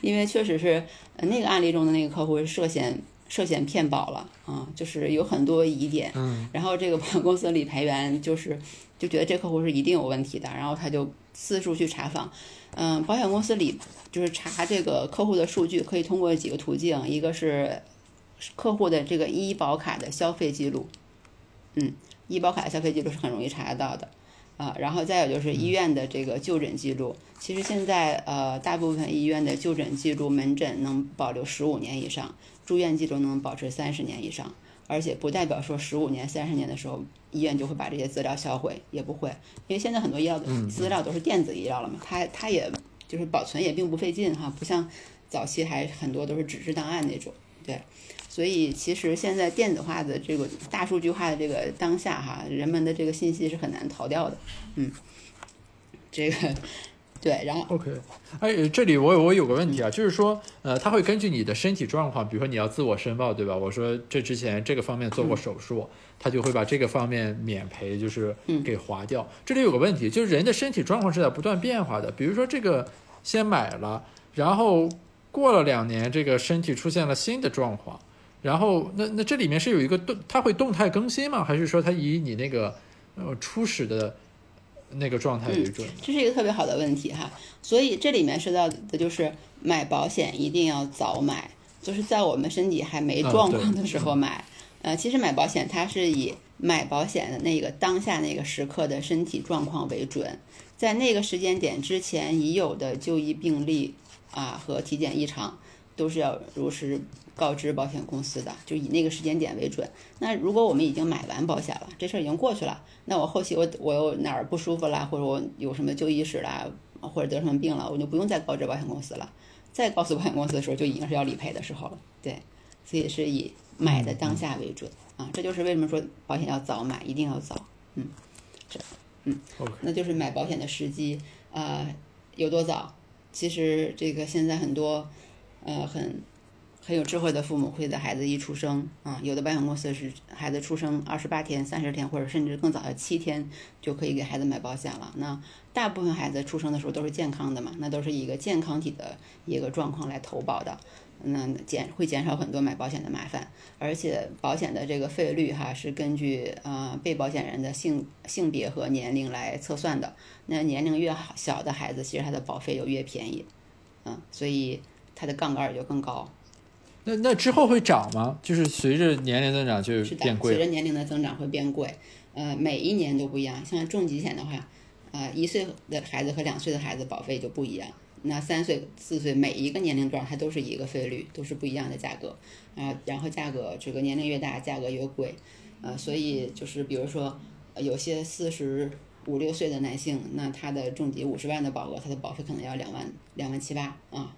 因为确实是那个案例中的那个客户涉嫌。涉嫌骗保了啊，就是有很多疑点，嗯，然后这个保险公司理赔员就是就觉得这客户是一定有问题的，然后他就四处去查访，嗯，保险公司理就是查这个客户的数据，可以通过几个途径，一个是客户的这个医保卡的消费记录，嗯，医保卡的消费记录是很容易查得到的。啊，然后再有就是医院的这个就诊记录，其实现在呃大部分医院的就诊记录门诊能保留十五年以上，住院记录能保持三十年以上，而且不代表说十五年、三十年的时候医院就会把这些资料销毁，也不会，因为现在很多医疗的资料都是电子医疗了嘛，它它也就是保存也并不费劲哈，不像早期还很多都是纸质档案那种，对。所以，其实现在电子化的这个大数据化的这个当下，哈，人们的这个信息是很难逃掉的。嗯，这个对，然后 OK，哎，这里我我有个问题啊，就是说，呃，他会根据你的身体状况，比如说你要自我申报，对吧？我说这之前这个方面做过手术，他就会把这个方面免赔，就是给划掉。这里有个问题，就是人的身体状况是在不断变化的。比如说这个先买了，然后过了两年，这个身体出现了新的状况。然后，那那这里面是有一个动，它会动态更新吗？还是说它以你那个呃初始的那个状态为准？这是一个特别好的问题哈。所以这里面说到的就是买保险一定要早买，就是在我们身体还没状况的时候买。呃，其实买保险它是以买保险的那个当下那个时刻的身体状况为准，在那个时间点之前已有的就医病例啊和体检异常都是要如实。告知保险公司的，就以那个时间点为准。那如果我们已经买完保险了，这事儿已经过去了，那我后期我我有哪儿不舒服啦，或者我有什么就医史啦，或者得什么病了，我就不用再告知保险公司了。再告诉保险公司的时候，就已经是要理赔的时候了。对，所以是以买的当下为准啊。这就是为什么说保险要早买，一定要早。嗯，这，嗯，那就是买保险的时机。呃，有多早？其实这个现在很多呃很很有智慧的父母会在孩子一出生啊，有的保险公司是孩子出生二十八天、三十天，或者甚至更早的七天就可以给孩子买保险了。那大部分孩子出生的时候都是健康的嘛，那都是一个健康体的一个状况来投保的。那减会减少很多买保险的麻烦，而且保险的这个费率哈是根据呃被保险人的性性别和年龄来测算的。那年龄越小的孩子，其实他的保费就越便宜，嗯，所以它的杠杆也就更高。那那之后会涨吗？就是随着年龄增长就是变贵。随着年龄的增长会变贵，呃，每一年都不一样。像重疾险的话，呃，一岁的孩子和两岁的孩子保费就不一样。那三岁、四岁每一个年龄段，它都是一个费率，都是不一样的价格啊。然后价格这个年龄越大，价格越贵，呃，所以就是比如说，有些四十五六岁的男性，那他的重疾五十万的保额，他的保费可能要两万两万七八啊，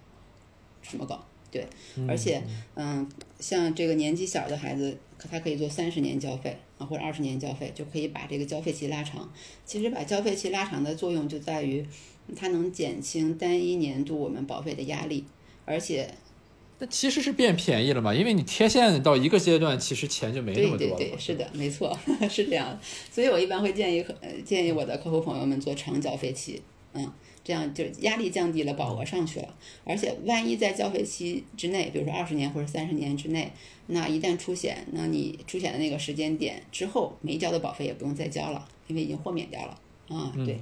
这么高？对，而且嗯，像这个年纪小的孩子，他可以做三十年交费啊，或者二十年交费，就可以把这个交费期拉长。其实把交费期拉长的作用就在于。它能减轻单一年度我们保费的压力，而且，那其实是变便宜了嘛？因为你贴现到一个阶段，其实钱就没那么多了。对对对，是的，没错，是这样。所以我一般会建议呃建议我的客户朋友们做长交费期，嗯，这样就压力降低了，保额上去了。而且万一在交费期之内，比如说二十年或者三十年之内，那一旦出险，那你出险的那个时间点之后没交的保费也不用再交了，因为已经豁免掉了。啊，对。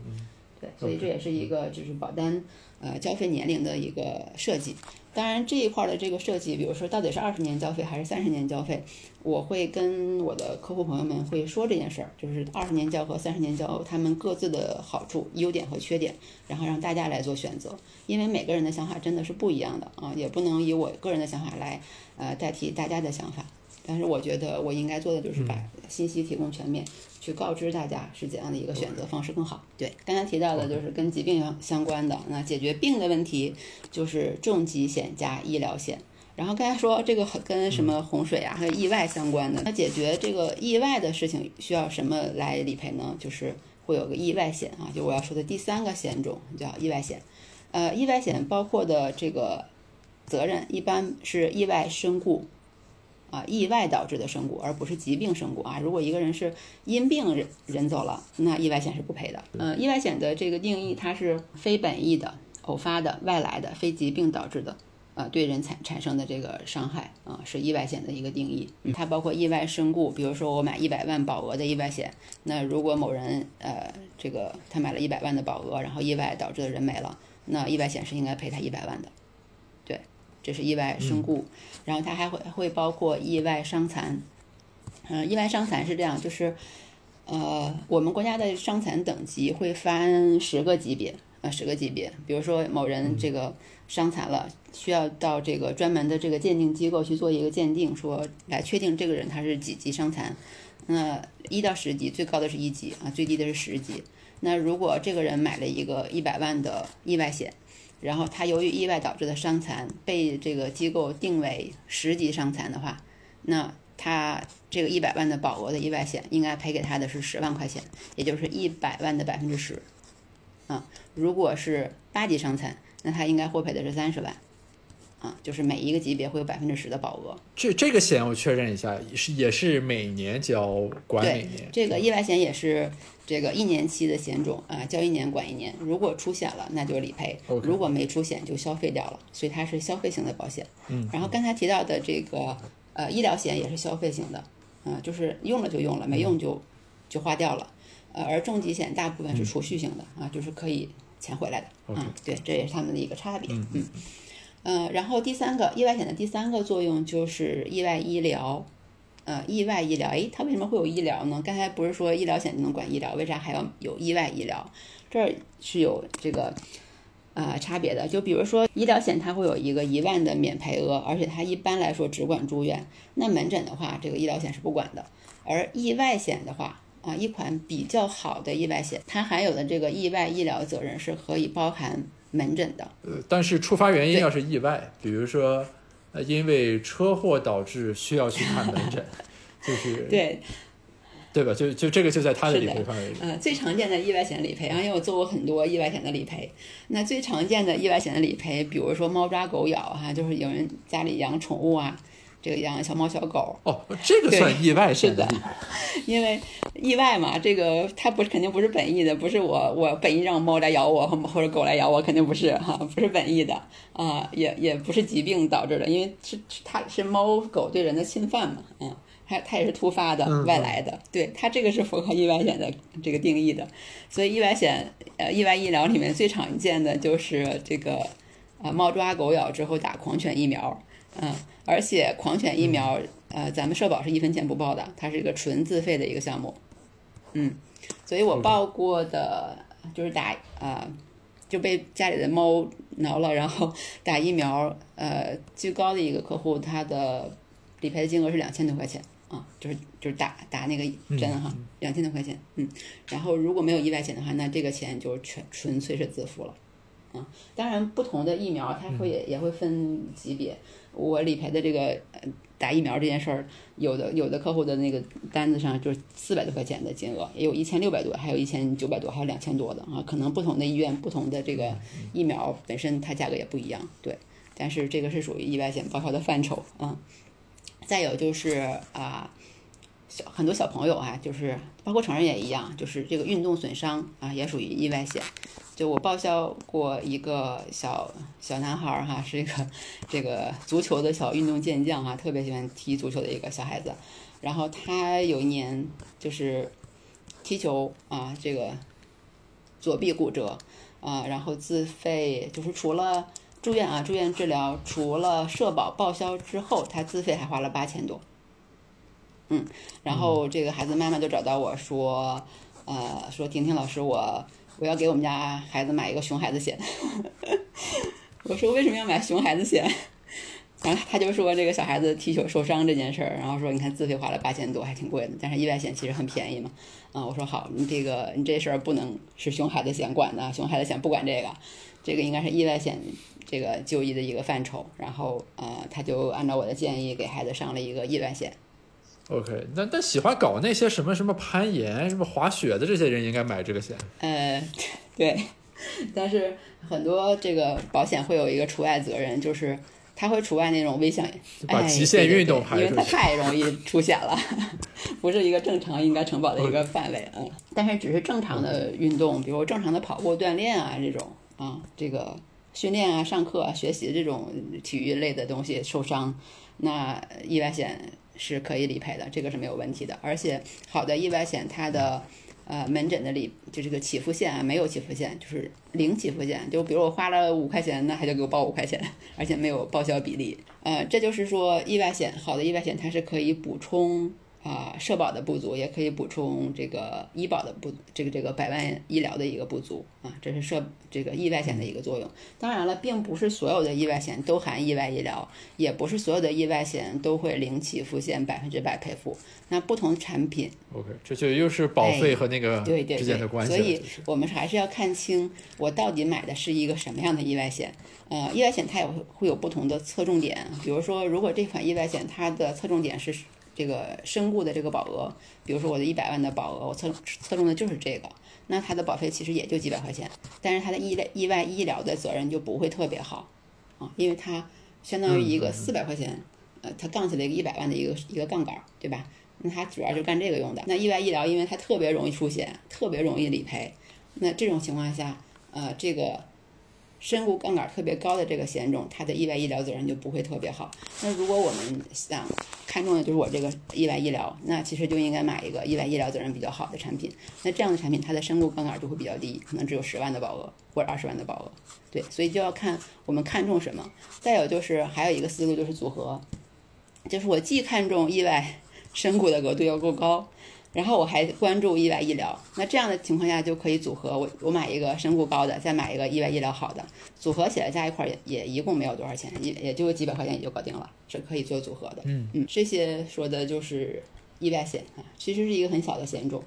对，所以这也是一个就是保单呃交费年龄的一个设计。当然这一块的这个设计，比如说到底是二十年交费还是三十年交费，我会跟我的客户朋友们会说这件事儿，就是二十年交和三十年交他们各自的好处、优点和缺点，然后让大家来做选择。因为每个人的想法真的是不一样的啊，也不能以我个人的想法来呃代替大家的想法。但是我觉得我应该做的就是把信息提供全面。去告知大家是怎样的一个选择方式更好。对，刚才提到的就是跟疾病相相关的，那解决病的问题就是重疾险加医疗险。然后刚才说这个跟什么洪水啊还有意外相关的，那解决这个意外的事情需要什么来理赔呢？就是会有个意外险啊，就我要说的第三个险种叫意外险。呃，意外险包括的这个责任一般是意外身故。啊，意外导致的身故，而不是疾病身故啊。如果一个人是因病人人走了，那意外险是不赔的。嗯，意外险的这个定义，它是非本意的、偶发的、外来的、非疾病导致的，呃，对人产产生的这个伤害啊，是意外险的一个定义。它包括意外身故，比如说我买一百万保额的意外险，那如果某人呃，这个他买了一百万的保额，然后意外导致的人没了，那意外险是应该赔他一百万的。这是意外身故，然后它还会会包括意外伤残，嗯，意外伤残是这样，就是，呃，我们国家的伤残等级会分十个级别，呃，十个级别，比如说某人这个伤残了，需要到这个专门的这个鉴定机构去做一个鉴定，说来确定这个人他是几级伤残，那一到十级，最高的是一级啊，最低的是十级。那如果这个人买了一个一百万的意外险。然后他由于意外导致的伤残被这个机构定为十级伤残的话，那他这个一百万的保额的意外险应该赔给他的是十万块钱，也就是一百万的百分之十。啊，如果是八级伤残，那他应该获赔的是三十万。啊，就是每一个级别会有百分之十的保额。这这个险我确认一下，是也是每年交管每年。这个意外险也是这个一年期的险种啊，交一年管一年。如果出险了，那就理赔；如果没出险，就消费掉了。所以它是消费型的保险。嗯。然后刚才提到的这个呃医疗险也是消费型的，啊，就是用了就用了，没用就就花掉了。呃，而重疾险大部分是储蓄型的啊，就是可以钱回来的啊。对，这也是他们的一个差别。嗯。呃，然后第三个意外险的第三个作用就是意外医疗，呃，意外医疗，诶，它为什么会有医疗呢？刚才不是说医疗险就能管医疗，为啥还要有意外医疗？这儿是有这个呃差别的。就比如说医疗险，它会有一个一万的免赔额，而且它一般来说只管住院，那门诊的话，这个医疗险是不管的。而意外险的话，啊，一款比较好的意外险，它含有的这个意外医疗责任是可以包含。门诊的，呃，但是触发原因要是意外，比如说，呃，因为车祸导致需要去看门诊，就是 对，对吧？就就这个就在他的理赔范围里。呃，最常见的意外险理赔啊，因为我做过很多意外险的理赔。那最常见的意外险的理赔，比如说猫抓狗咬哈、就是有人家里养宠物啊，这个养小猫小狗，哦，这个算意外险是的。因为意外嘛，这个它不是肯定不是本意的，不是我我本意让猫来咬我或或者狗来咬我，肯定不是哈，不是本意的啊、也也不是疾病导致的，因为是是它是猫狗对人的侵犯嘛，嗯，它它也是突发的嗯外来的，对它这个是符合意外险的这个定义的，所以意外险呃意外医疗里面最常见的就是这个啊猫抓狗咬之后打狂犬疫苗，嗯，而且狂犬疫苗，呃，咱们社保是一分钱不报的，它是一个纯自费的一个项目，嗯，所以我报过的就是打啊、就被家里的猫挠了，然后 打疫苗，呃，最高的一个客户他的理赔的金额是两千多块钱啊，就是就是打打那个针哈，两千多块钱，嗯，然后如果没有意外险的话，那这个钱就是全纯粹是自付了。啊，当然，不同的疫苗它会也也会分级别。我理赔的这个打疫苗这件事儿，有的有的客户的那个单子上就是四百多块钱的金额，也有一千六百多，还有一千九百多，还有两千多的啊。可能不同的医院、不同的这个疫苗本身它价格也不一样，对。但是这个是属于意外险报销的范畴啊。再有就是啊。小很多小朋友啊，就是包括成人也一样，就是这个运动损伤啊，也属于意外险。就我报销过一个小小男孩儿哈，是一个这个足球的小运动健将哈，特别喜欢踢足球的一个小孩子。然后他有一年就是踢球啊，这个左臂骨折啊，然后自费就是除了住院啊住院治疗，除了社保报销之后，他自费还花了八千多。嗯，然后这个孩子妈妈就找到我说，呃，说婷婷老师我。我要给我们家孩子买一个熊孩子险，我说为什么要买熊孩子险？然后他就说这个小孩子踢球受伤这件事儿，然后说你看自费花了八千多，还挺贵的，但是意外险其实很便宜嘛。啊，我说好，你这个你这事儿不能是熊孩子险管的，熊孩子险不管这个，这个应该是意外险这个就医的一个范畴。然后呃，他就按照我的建议给孩子上了一个意外险。OK，那那喜欢搞那些什么什么攀岩、什么滑雪的这些人应该买这个险。呃，对，但是很多这个保险会有一个除外责任，就是它会除外那种危险，把哎极限运动对因为它太容易出险了，不是一个正常应该承保的一个范围嗯。但是只是正常的运动，比如正常的跑步锻炼啊这种啊，这个训练啊、上课啊、学习这种体育类的东西受伤，那意外险是可以理赔的，这个是没有问题的。而且好的意外险，它的呃门诊的理就这个起付线啊，没有起付线，就是零起付线。就比如我花了五块钱，那他就给我报五块钱，而且没有报销比例。呃，这就是说意外险好的意外险，它是可以补充。啊，社保的不足也可以补充这个医保的不，这个这个百万医疗的一个不足啊，这是社这个意外险的一个作用。当然了，并不是所有的意外险都含意外医疗，也不是所有的意外险都会零起付线百分之百赔付。那不同产品 OK，这就又是保费和那个哎对对之间的，关系了。所以我们还是要看清我到底买的是一个什么样的意外险。呃，意外险它也会会有不同的侧重点，比如说，如果这款意外险它的侧重点是这个身故的这个保额，比如说我的一百万的保额，我侧侧重的就是这个，那它的保费其实也就几百块钱，但是它的意外意外医疗的责任就不会特别好啊，因为它相当于一个四百块钱，呃，它杠起了一个一百万的一个一个杠杆儿，对吧？那它主要就干这个用的。那意外医疗，因为它特别容易出险，特别容易理赔，那这种情况下，呃，这个身故杠杆特别高的这个险种，它的意外医疗责任就不会特别好。那如果我们想看中的就是我这个意外医疗，那其实就应该买一个意外医疗责任比较好的产品。那这样的产品，它的身故杠杆就会比较低，可能只有十万的保额或者二十万的保额。对，所以就要看我们看重什么。再有就是还有一个思路就是组合，就是我既看重意外 身故的额度要够高，然后我还关注意外医疗，那这样的情况下就可以组合，我我买一个身故高的，再买一个意外医疗好的，组合起来加一块儿也也一共没有多少钱，也也就几百块钱也就搞定了，是可以做组合的。嗯嗯，这些说的就是意外险啊，其实是一个很小的险种，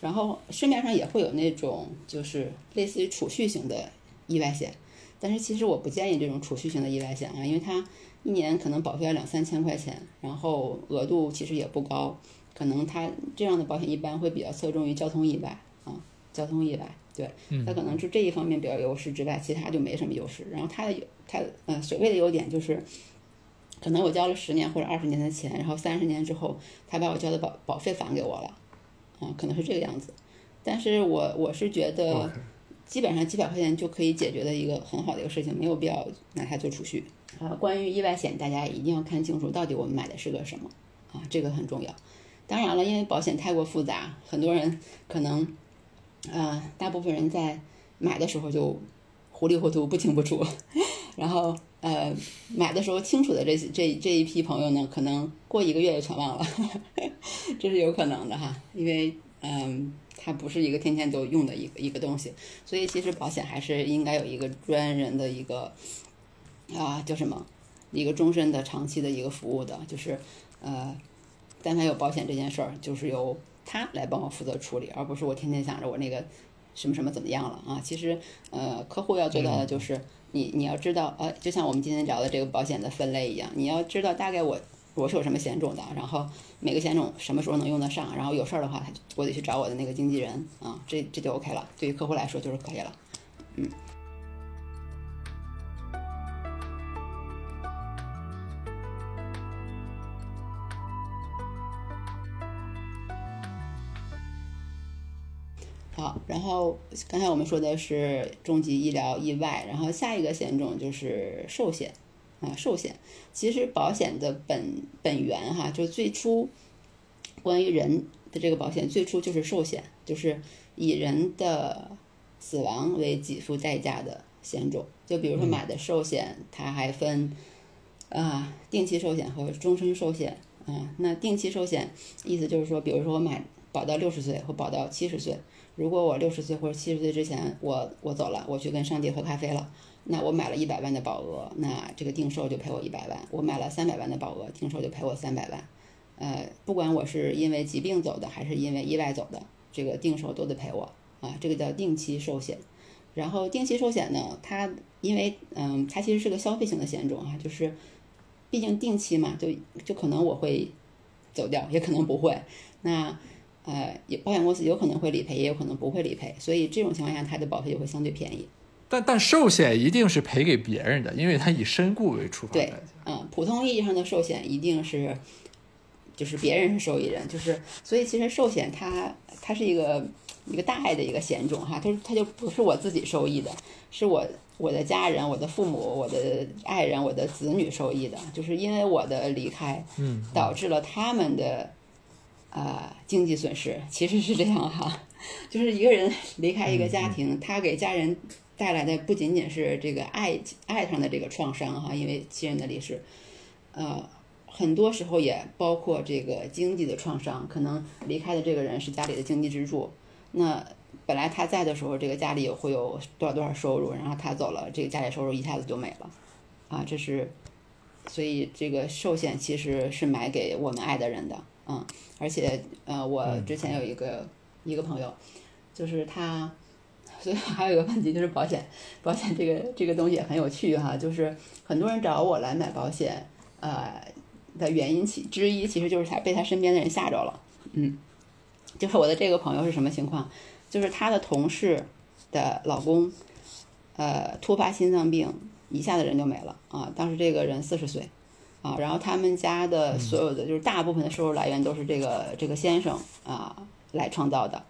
然后市面上也会有那种就是类似于储蓄型的意外险，但是其实我不建议这种储蓄型的意外险啊，因为它一年可能保费要两三千块钱，然后额度其实也不高。可能他这样的保险一般会比较侧重于交通意外啊，交通意外，对，它可能是这一方面比较优势之外，其他就没什么优势。然后它的他呃所谓的优点就是，可能我交了十年或者二十年的钱，然后三十年之后他把我交的保保费返给我了，啊，可能是这个样子。但是我我是觉得基本上几百块钱就可以解决的一个很好的一个事情，没有必要拿它做储蓄。啊，关于意外险，大家一定要看清楚到底我们买的是个什么啊，这个很重要。当然了，因为保险太过复杂，很多人可能，呃，大部分人在买的时候就糊里糊涂、不清不楚，然后呃，买的时候清楚的这这这一批朋友呢，可能过一个月就全忘了，这是有可能的哈，因为嗯。它不是一个天天都用的一个一个东西，所以其实保险还是应该有一个专人的一个啊叫什么，一个终身的长期的一个服务的，就是呃，但凡有保险这件事儿，就是由他来帮我负责处理，而不是我天天想着我那个什么什么怎么样了啊。其实呃，客户要做到的就是你你要知道呃，就像我们今天聊的这个保险的分类一样，你要知道大概我我是有什么险种的，然后每个险种什么时候能用得上，然后有事儿的话，他我得去找我的那个经纪人啊，这这就 OK 了，对于客户来说就是可以了。嗯。好，然后刚才我们说的是重疾医疗意外，然后下一个险种就是寿险啊，寿险。其实保险的本本源哈，就最初关于人的这个保险，最初就是寿险，就是以人的死亡为给付代价的险种。就比如说买的寿险，它还分啊定期寿险和终身寿险啊。那定期寿险意思就是说，比如说我买保到六十岁或保到七十岁。如果我六十岁或者七十岁之前我我走了，我去跟上帝喝咖啡了，那我买了一百万的保额，那这个定寿就赔我一百万；我买了三百万的保额，定寿就赔我三百万。呃，不管我是因为疾病走的还是因为意外走的，这个定寿都得赔我啊，这个叫定期寿险。然后定期寿险呢，它因为嗯，它其实是个消费型的险种啊，就是毕竟定期嘛，就就可能我会走掉，也可能不会。那呃，有保险公司有可能会理赔，也有可能不会理赔，所以这种情况下，它的保费就会相对便宜。但但寿险一定是赔给别人的，因为它以身故为出发对。，嗯，普通意义上的寿险一定是，就是别人是受益人，就是所以其实寿险它它是一个一个大爱的一个险种哈，它它就不是我自己受益的，是我我的家人、我的父母、我的爱人、我的子女受益的，就是因为我的离开，嗯，导致了他们的呃经济损失，其实是这样哈，就是一个人离开一个家庭，他给家人带来的不仅仅是这个爱爱上的这个创伤哈，因为亲人的离世，呃，很多时候也包括这个经济的创伤，可能离开的这个人是家里的经济支柱，那本来他在的时候，这个家里有会有多少多少收入，然后他走了，这个家里收入一下子就没了，啊，这是，所以这个寿险其实是买给我们爱的人的，嗯，而且呃，我之前有一个、一个朋友，就是他，所以还有一个问题就是保险，保险这个这个东西也很有趣哈，就是很多人找我来买保险，呃的原因其之一其实就是他被他身边的人吓着了，嗯，就是我的这个朋友是什么情况？就是他的同事的老公，呃，突发心脏病，一下子人就没了啊。当时这个人四十岁，啊，然后他们家的所有的就是大部分的收入来源都是这个这个先生啊来创造的。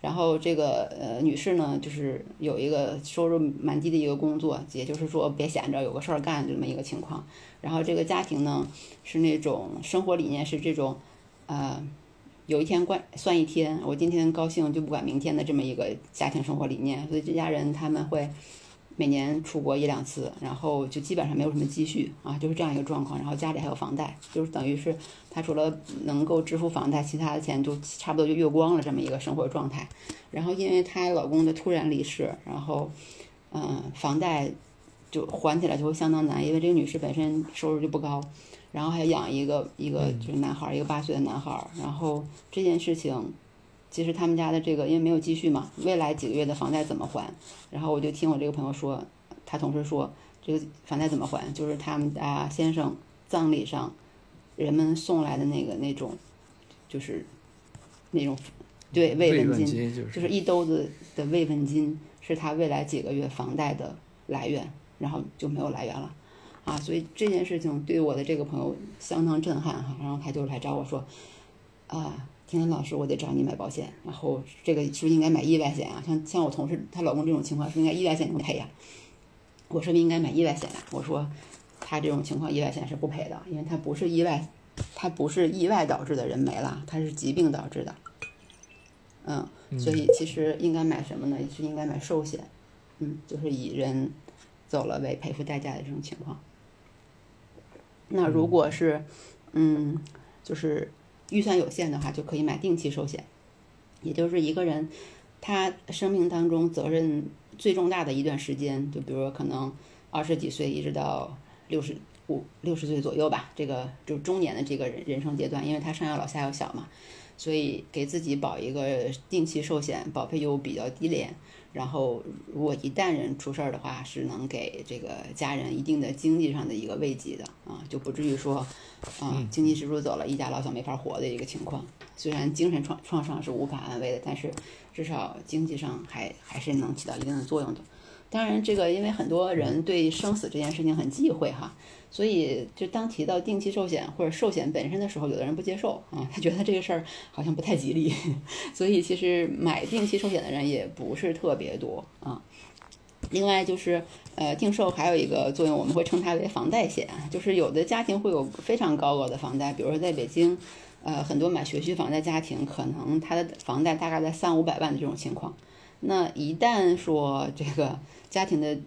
然后这个呃女士呢，就是有一个收入蛮低的一个工作，也就是说别闲着，有个事儿干这么一个情况。然后这个家庭呢是那种生活理念是这种，呃。有一天关算一天，我今天高兴就不管明天的这么一个家庭生活理念，所以这家人他们会每年出国一两次，然后就基本上没有什么积蓄啊，就是这样一个状况。然后家里还有房贷，就是等于是他除了能够支付房贷，其他的钱就差不多就月光了这么一个生活状态。然后因为她老公的突然离世，然后嗯，房贷就还起来就会相当难，因为这个女士本身收入就不高。然后还养一个一个就是男孩儿，一个八岁的男孩儿。然后这件事情，其实他们家的这个因为没有积蓄嘛，未来几个月的房贷怎么还？然后我就听我这个朋友说，他同事说，这个房贷怎么还？就是他们家先生葬礼上人们送来的那个那种就是那种对慰慰问金，就是一兜子的慰问金是他未来几个月房贷的来源，然后就没有来源了，啊，所以这件事情对我的这个朋友相当震撼哈，然后他就来找我说，啊，天天老师，我得找你买保险，然后这个是不是应该买意外险啊？像像我同事她老公这种情况，是应该意外险能赔呀？我说应该买意外险的，我说他这种情况意外险是不赔的，因为他不是意外，他不是意外导致的人没了，他是疾病导致的。嗯，所以其实应该买什么呢？是应该买寿险，嗯，就是以人走了为赔付代价的这种情况。那如果是，嗯，就是预算有限的话，就可以买定期寿险，也就是一个人他生命当中责任最重大的一段时间，就比如说可能二十几岁一直到六十五六十岁左右吧，这个就中年的这个人人生阶段，因为他上有老下有小嘛。所以给自己保一个定期寿险，保费又比较低廉，然后如果一旦人出事儿的话，是能给这个家人一定的经济上的一个慰藉的啊，就不至于说，啊，经济支柱走了，一家老小没法活的一个情况。虽然精神创创伤是无法安慰的，但是至少经济上还还是能起到一定的作用的。当然，这个因为很多人对生死这件事情很忌讳哈。所以，就当提到定期寿险或者寿险本身的时候，有的人不接受啊，他觉得这个事儿好像不太吉利。所以，其实买定期寿险的人也不是特别多啊。另外，就是呃，定寿还有一个作用，我们会称它为房贷险，就是有的家庭会有非常高额的房贷，比如说在北京，呃，很多买学区房的家庭，可能他的房贷大概在三五百万的这种情况。那一旦说这个家庭的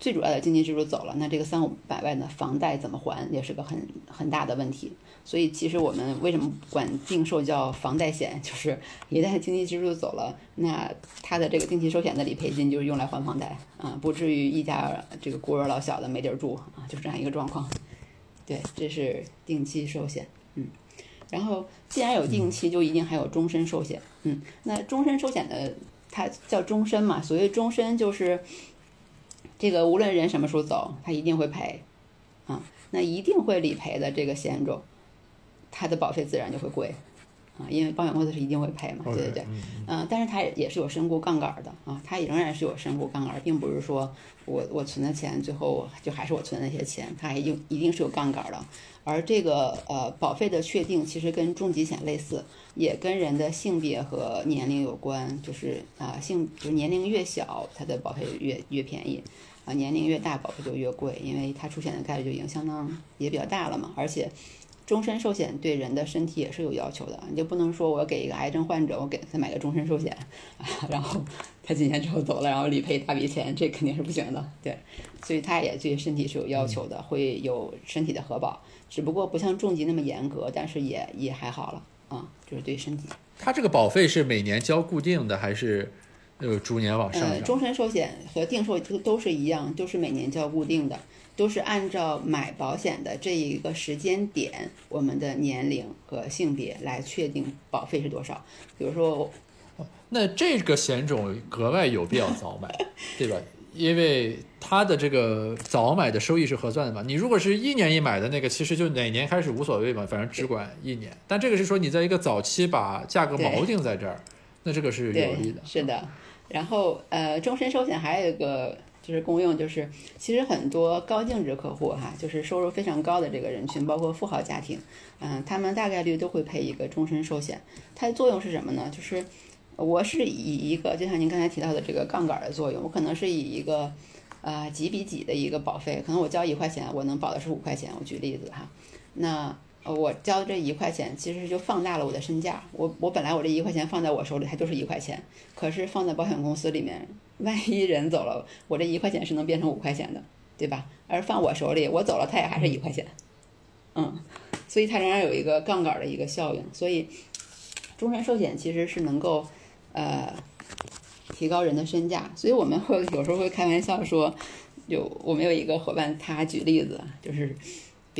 最主要的经济支柱走了，那这个三五百万的房贷怎么还，也是个很很大的问题。所以其实我们为什么管定寿叫房贷险，就是一旦经济支柱走了，那他的这个定期寿险的理赔金就是用来还房贷啊，不至于一家这个孤儿老小的没地儿住啊，就是这样一个状况。对，这是定期寿险，嗯。然后既然有定期，就一定还有终身寿险，嗯。那终身寿险的它叫终身嘛，所谓终身就是。这个无论人什么时候走，他一定会赔，啊，那一定会理赔的这个险种，它的保费自然就会贵，啊，因为保险公司是一定会赔嘛，对对对，嗯，但是它也是有身故杠杆的啊，它仍然是有身故杠杆，并不是说我我存的钱最后就还是我存的那些钱，它还一一定是有杠杆的。而这个呃保费的确定其实跟重疾险类似，也跟人的性别和年龄有关，就是啊性就是年龄越小，它的保费越越便宜。啊，年龄越大，保费就越贵，因为它出险的概率就已经相当也比较大了嘛。而且，终身寿险对人的身体也是有要求的，你就不能说我给一个癌症患者，我给他买个终身寿险，然后 他几年之后走了，然后理赔一大笔钱，这肯定是不行的。对，所以他也对身体是有要求的，会有身体的核保，只不过不像重疾那么严格，但是也也还好了啊，就是对身体。他这个保费是每年交固定的还是？呃，逐年往上呃，终身寿险和定寿都都是一样，都是每年交固定的，都是按照买保险的这一个时间点，我们的年龄和性别来确定保费是多少。比如说，那这个险种格外有必要早买，对吧？因为它的这个早买的收益是核算的嘛。你如果是一年一买的那个，其实就哪年开始无所谓嘛，反正只管一年。但这个是说你在一个早期把价格锚定在这儿，那这个是有利的。是的。然后，呃，终身寿险还有一个就是功用，就是其实很多高净值客户哈，就是收入非常高的这个人群，包括富豪家庭，嗯，他们大概率都会配一个终身寿险。它的作用是什么呢？就是我是以一个，就像您刚才提到的这个杠杆的作用，我可能是以一个呃几比几的一个保费，可能我交一块钱，我能保的是五块钱。我举例子哈，那。呃，我交这一块钱，其实就放大了我的身价。我我本来我这一块钱放在我手里，它就是一块钱。可是放在保险公司里面，万一人走了，我这一块钱是能变成五块钱的，对吧？而放我手里，我走了，它也还是一块钱。嗯，所以它仍然有一个杠杆的一个效应。所以，终身寿险其实是能够呃提高人的身价。所以我们会有时候会开玩笑说，有我们有一个伙伴，他举例子就是。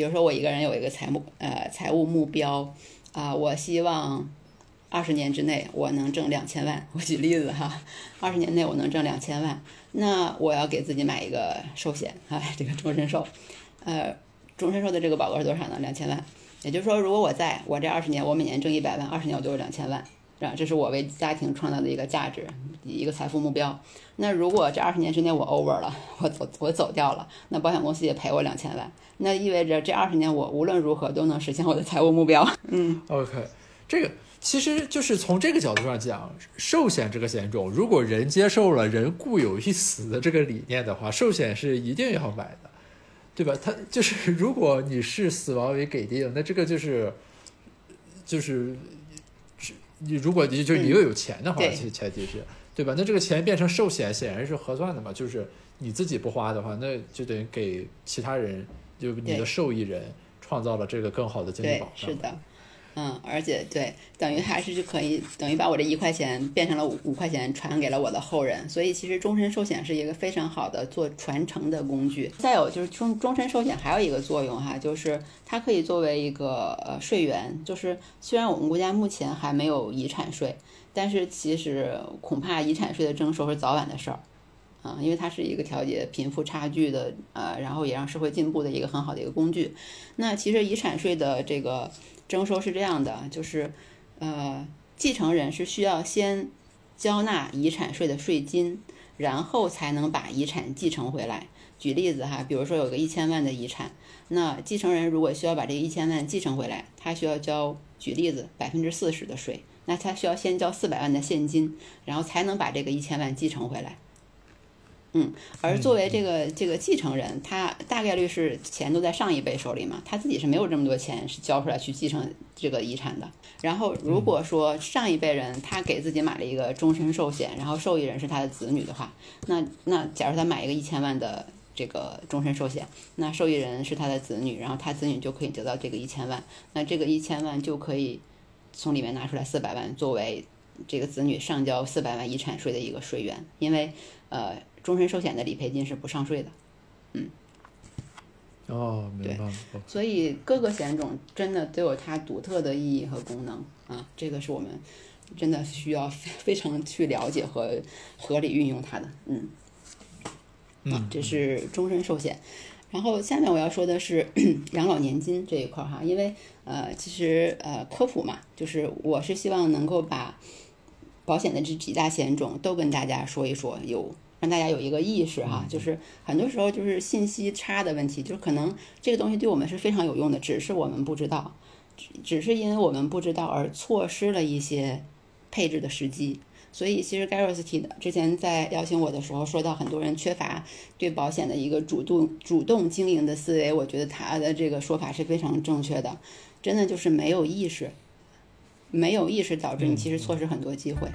比如说，我一个人有一个财目呃财务目标啊，我希望二十年之内我能挣两千万。我举例子哈，二十年内我能挣两千万，那我要给自己买一个寿险啊，这个终身寿，呃，终身寿的这个保额是多少呢？两千万。也就是说，如果我在我这二十年，我每年挣一百万，二十年我就有两千万，啊？这是我为家庭创造的一个价值，一个财富目标。那如果这二十年之内我 over 了，我走我走掉了，那保险公司也赔我两千万，那意味着这二十年我无论如何都能实现我的财务目标。嗯，OK，这个其实就是从这个角度上讲，寿险这个险种，如果人接受了“人固有一死”的这个理念的话，寿险是一定要买的。对吧？他就是，如果你视死亡为给定，那这个就是，就是，你如果你就是你又有钱的话，前前提是，对吧？那这个钱变成寿险，显然是合算的嘛。就是你自己不花的话，那就等于给其他人，就你的受益人创造了这个更好的经济保障。是的。嗯，而且对，等于还是就可以等于把我这一块钱变成了五五块钱，传给了我的后人。所以其实终身寿险是一个非常好的做传承的工具。再有就是终终身寿险还有一个作用哈，就是它可以作为一个呃税源。就是虽然我们国家目前还没有遗产税，但是其实恐怕遗产税的征收是早晚的事儿啊，因为它是一个调节贫富差距的呃，然后也让社会进步的一个很好的一个工具。那其实遗产税的这个。征收是这样的，就是，呃，继承人是需要先交纳遗产税的税金，然后才能把遗产继承回来。举例子哈，比如说有个一千万的遗产，那继承人如果需要把这一千万继承回来，他需要交，举例子百分之四十的税，那他需要先交四百万的现金，然后才能把这个一千万继承回来。嗯，而作为这个这个继承人，他大概率是钱都在上一辈手里嘛，他自己是没有这么多钱是交出来去继承这个遗产的。然后如果说上一辈人他给自己买了一个终身寿险，然后受益人是他的子女的话，那那假如他买一个一千万的这个终身寿险，那受益人是他的子女，然后他子女就可以得到这个一千万，那这个一千万就可以从里面拿出来四百万作为这个子女上交四百万遗产税的一个税源，因为呃。终身寿险的理赔金是不上税的，嗯，哦，明白了。所以各个险种真的都有它独特的意义和功能啊，这个是我们真的需要非常去了解和合理运用它的，嗯，啊，这是终身寿险。然后下面我要说的是 养老年金这一块哈，因为呃，其实呃科普嘛，就是我是希望能够把保险的这几大险种都跟大家说一说，有。让大家有一个意识哈，就是很多时候就是信息差的问题，就是可能这个东西对我们是非常有用的，只是我们不知道，只是因为我们不知道而错失了一些配置的时机。所以其实 Garros 提的之前在邀请我的时候说到，很多人缺乏对保险的一个主动主动经营的思维，我觉得他的这个说法是非常正确的，真的就是没有意识，没有意识导致你其实错失很多机会。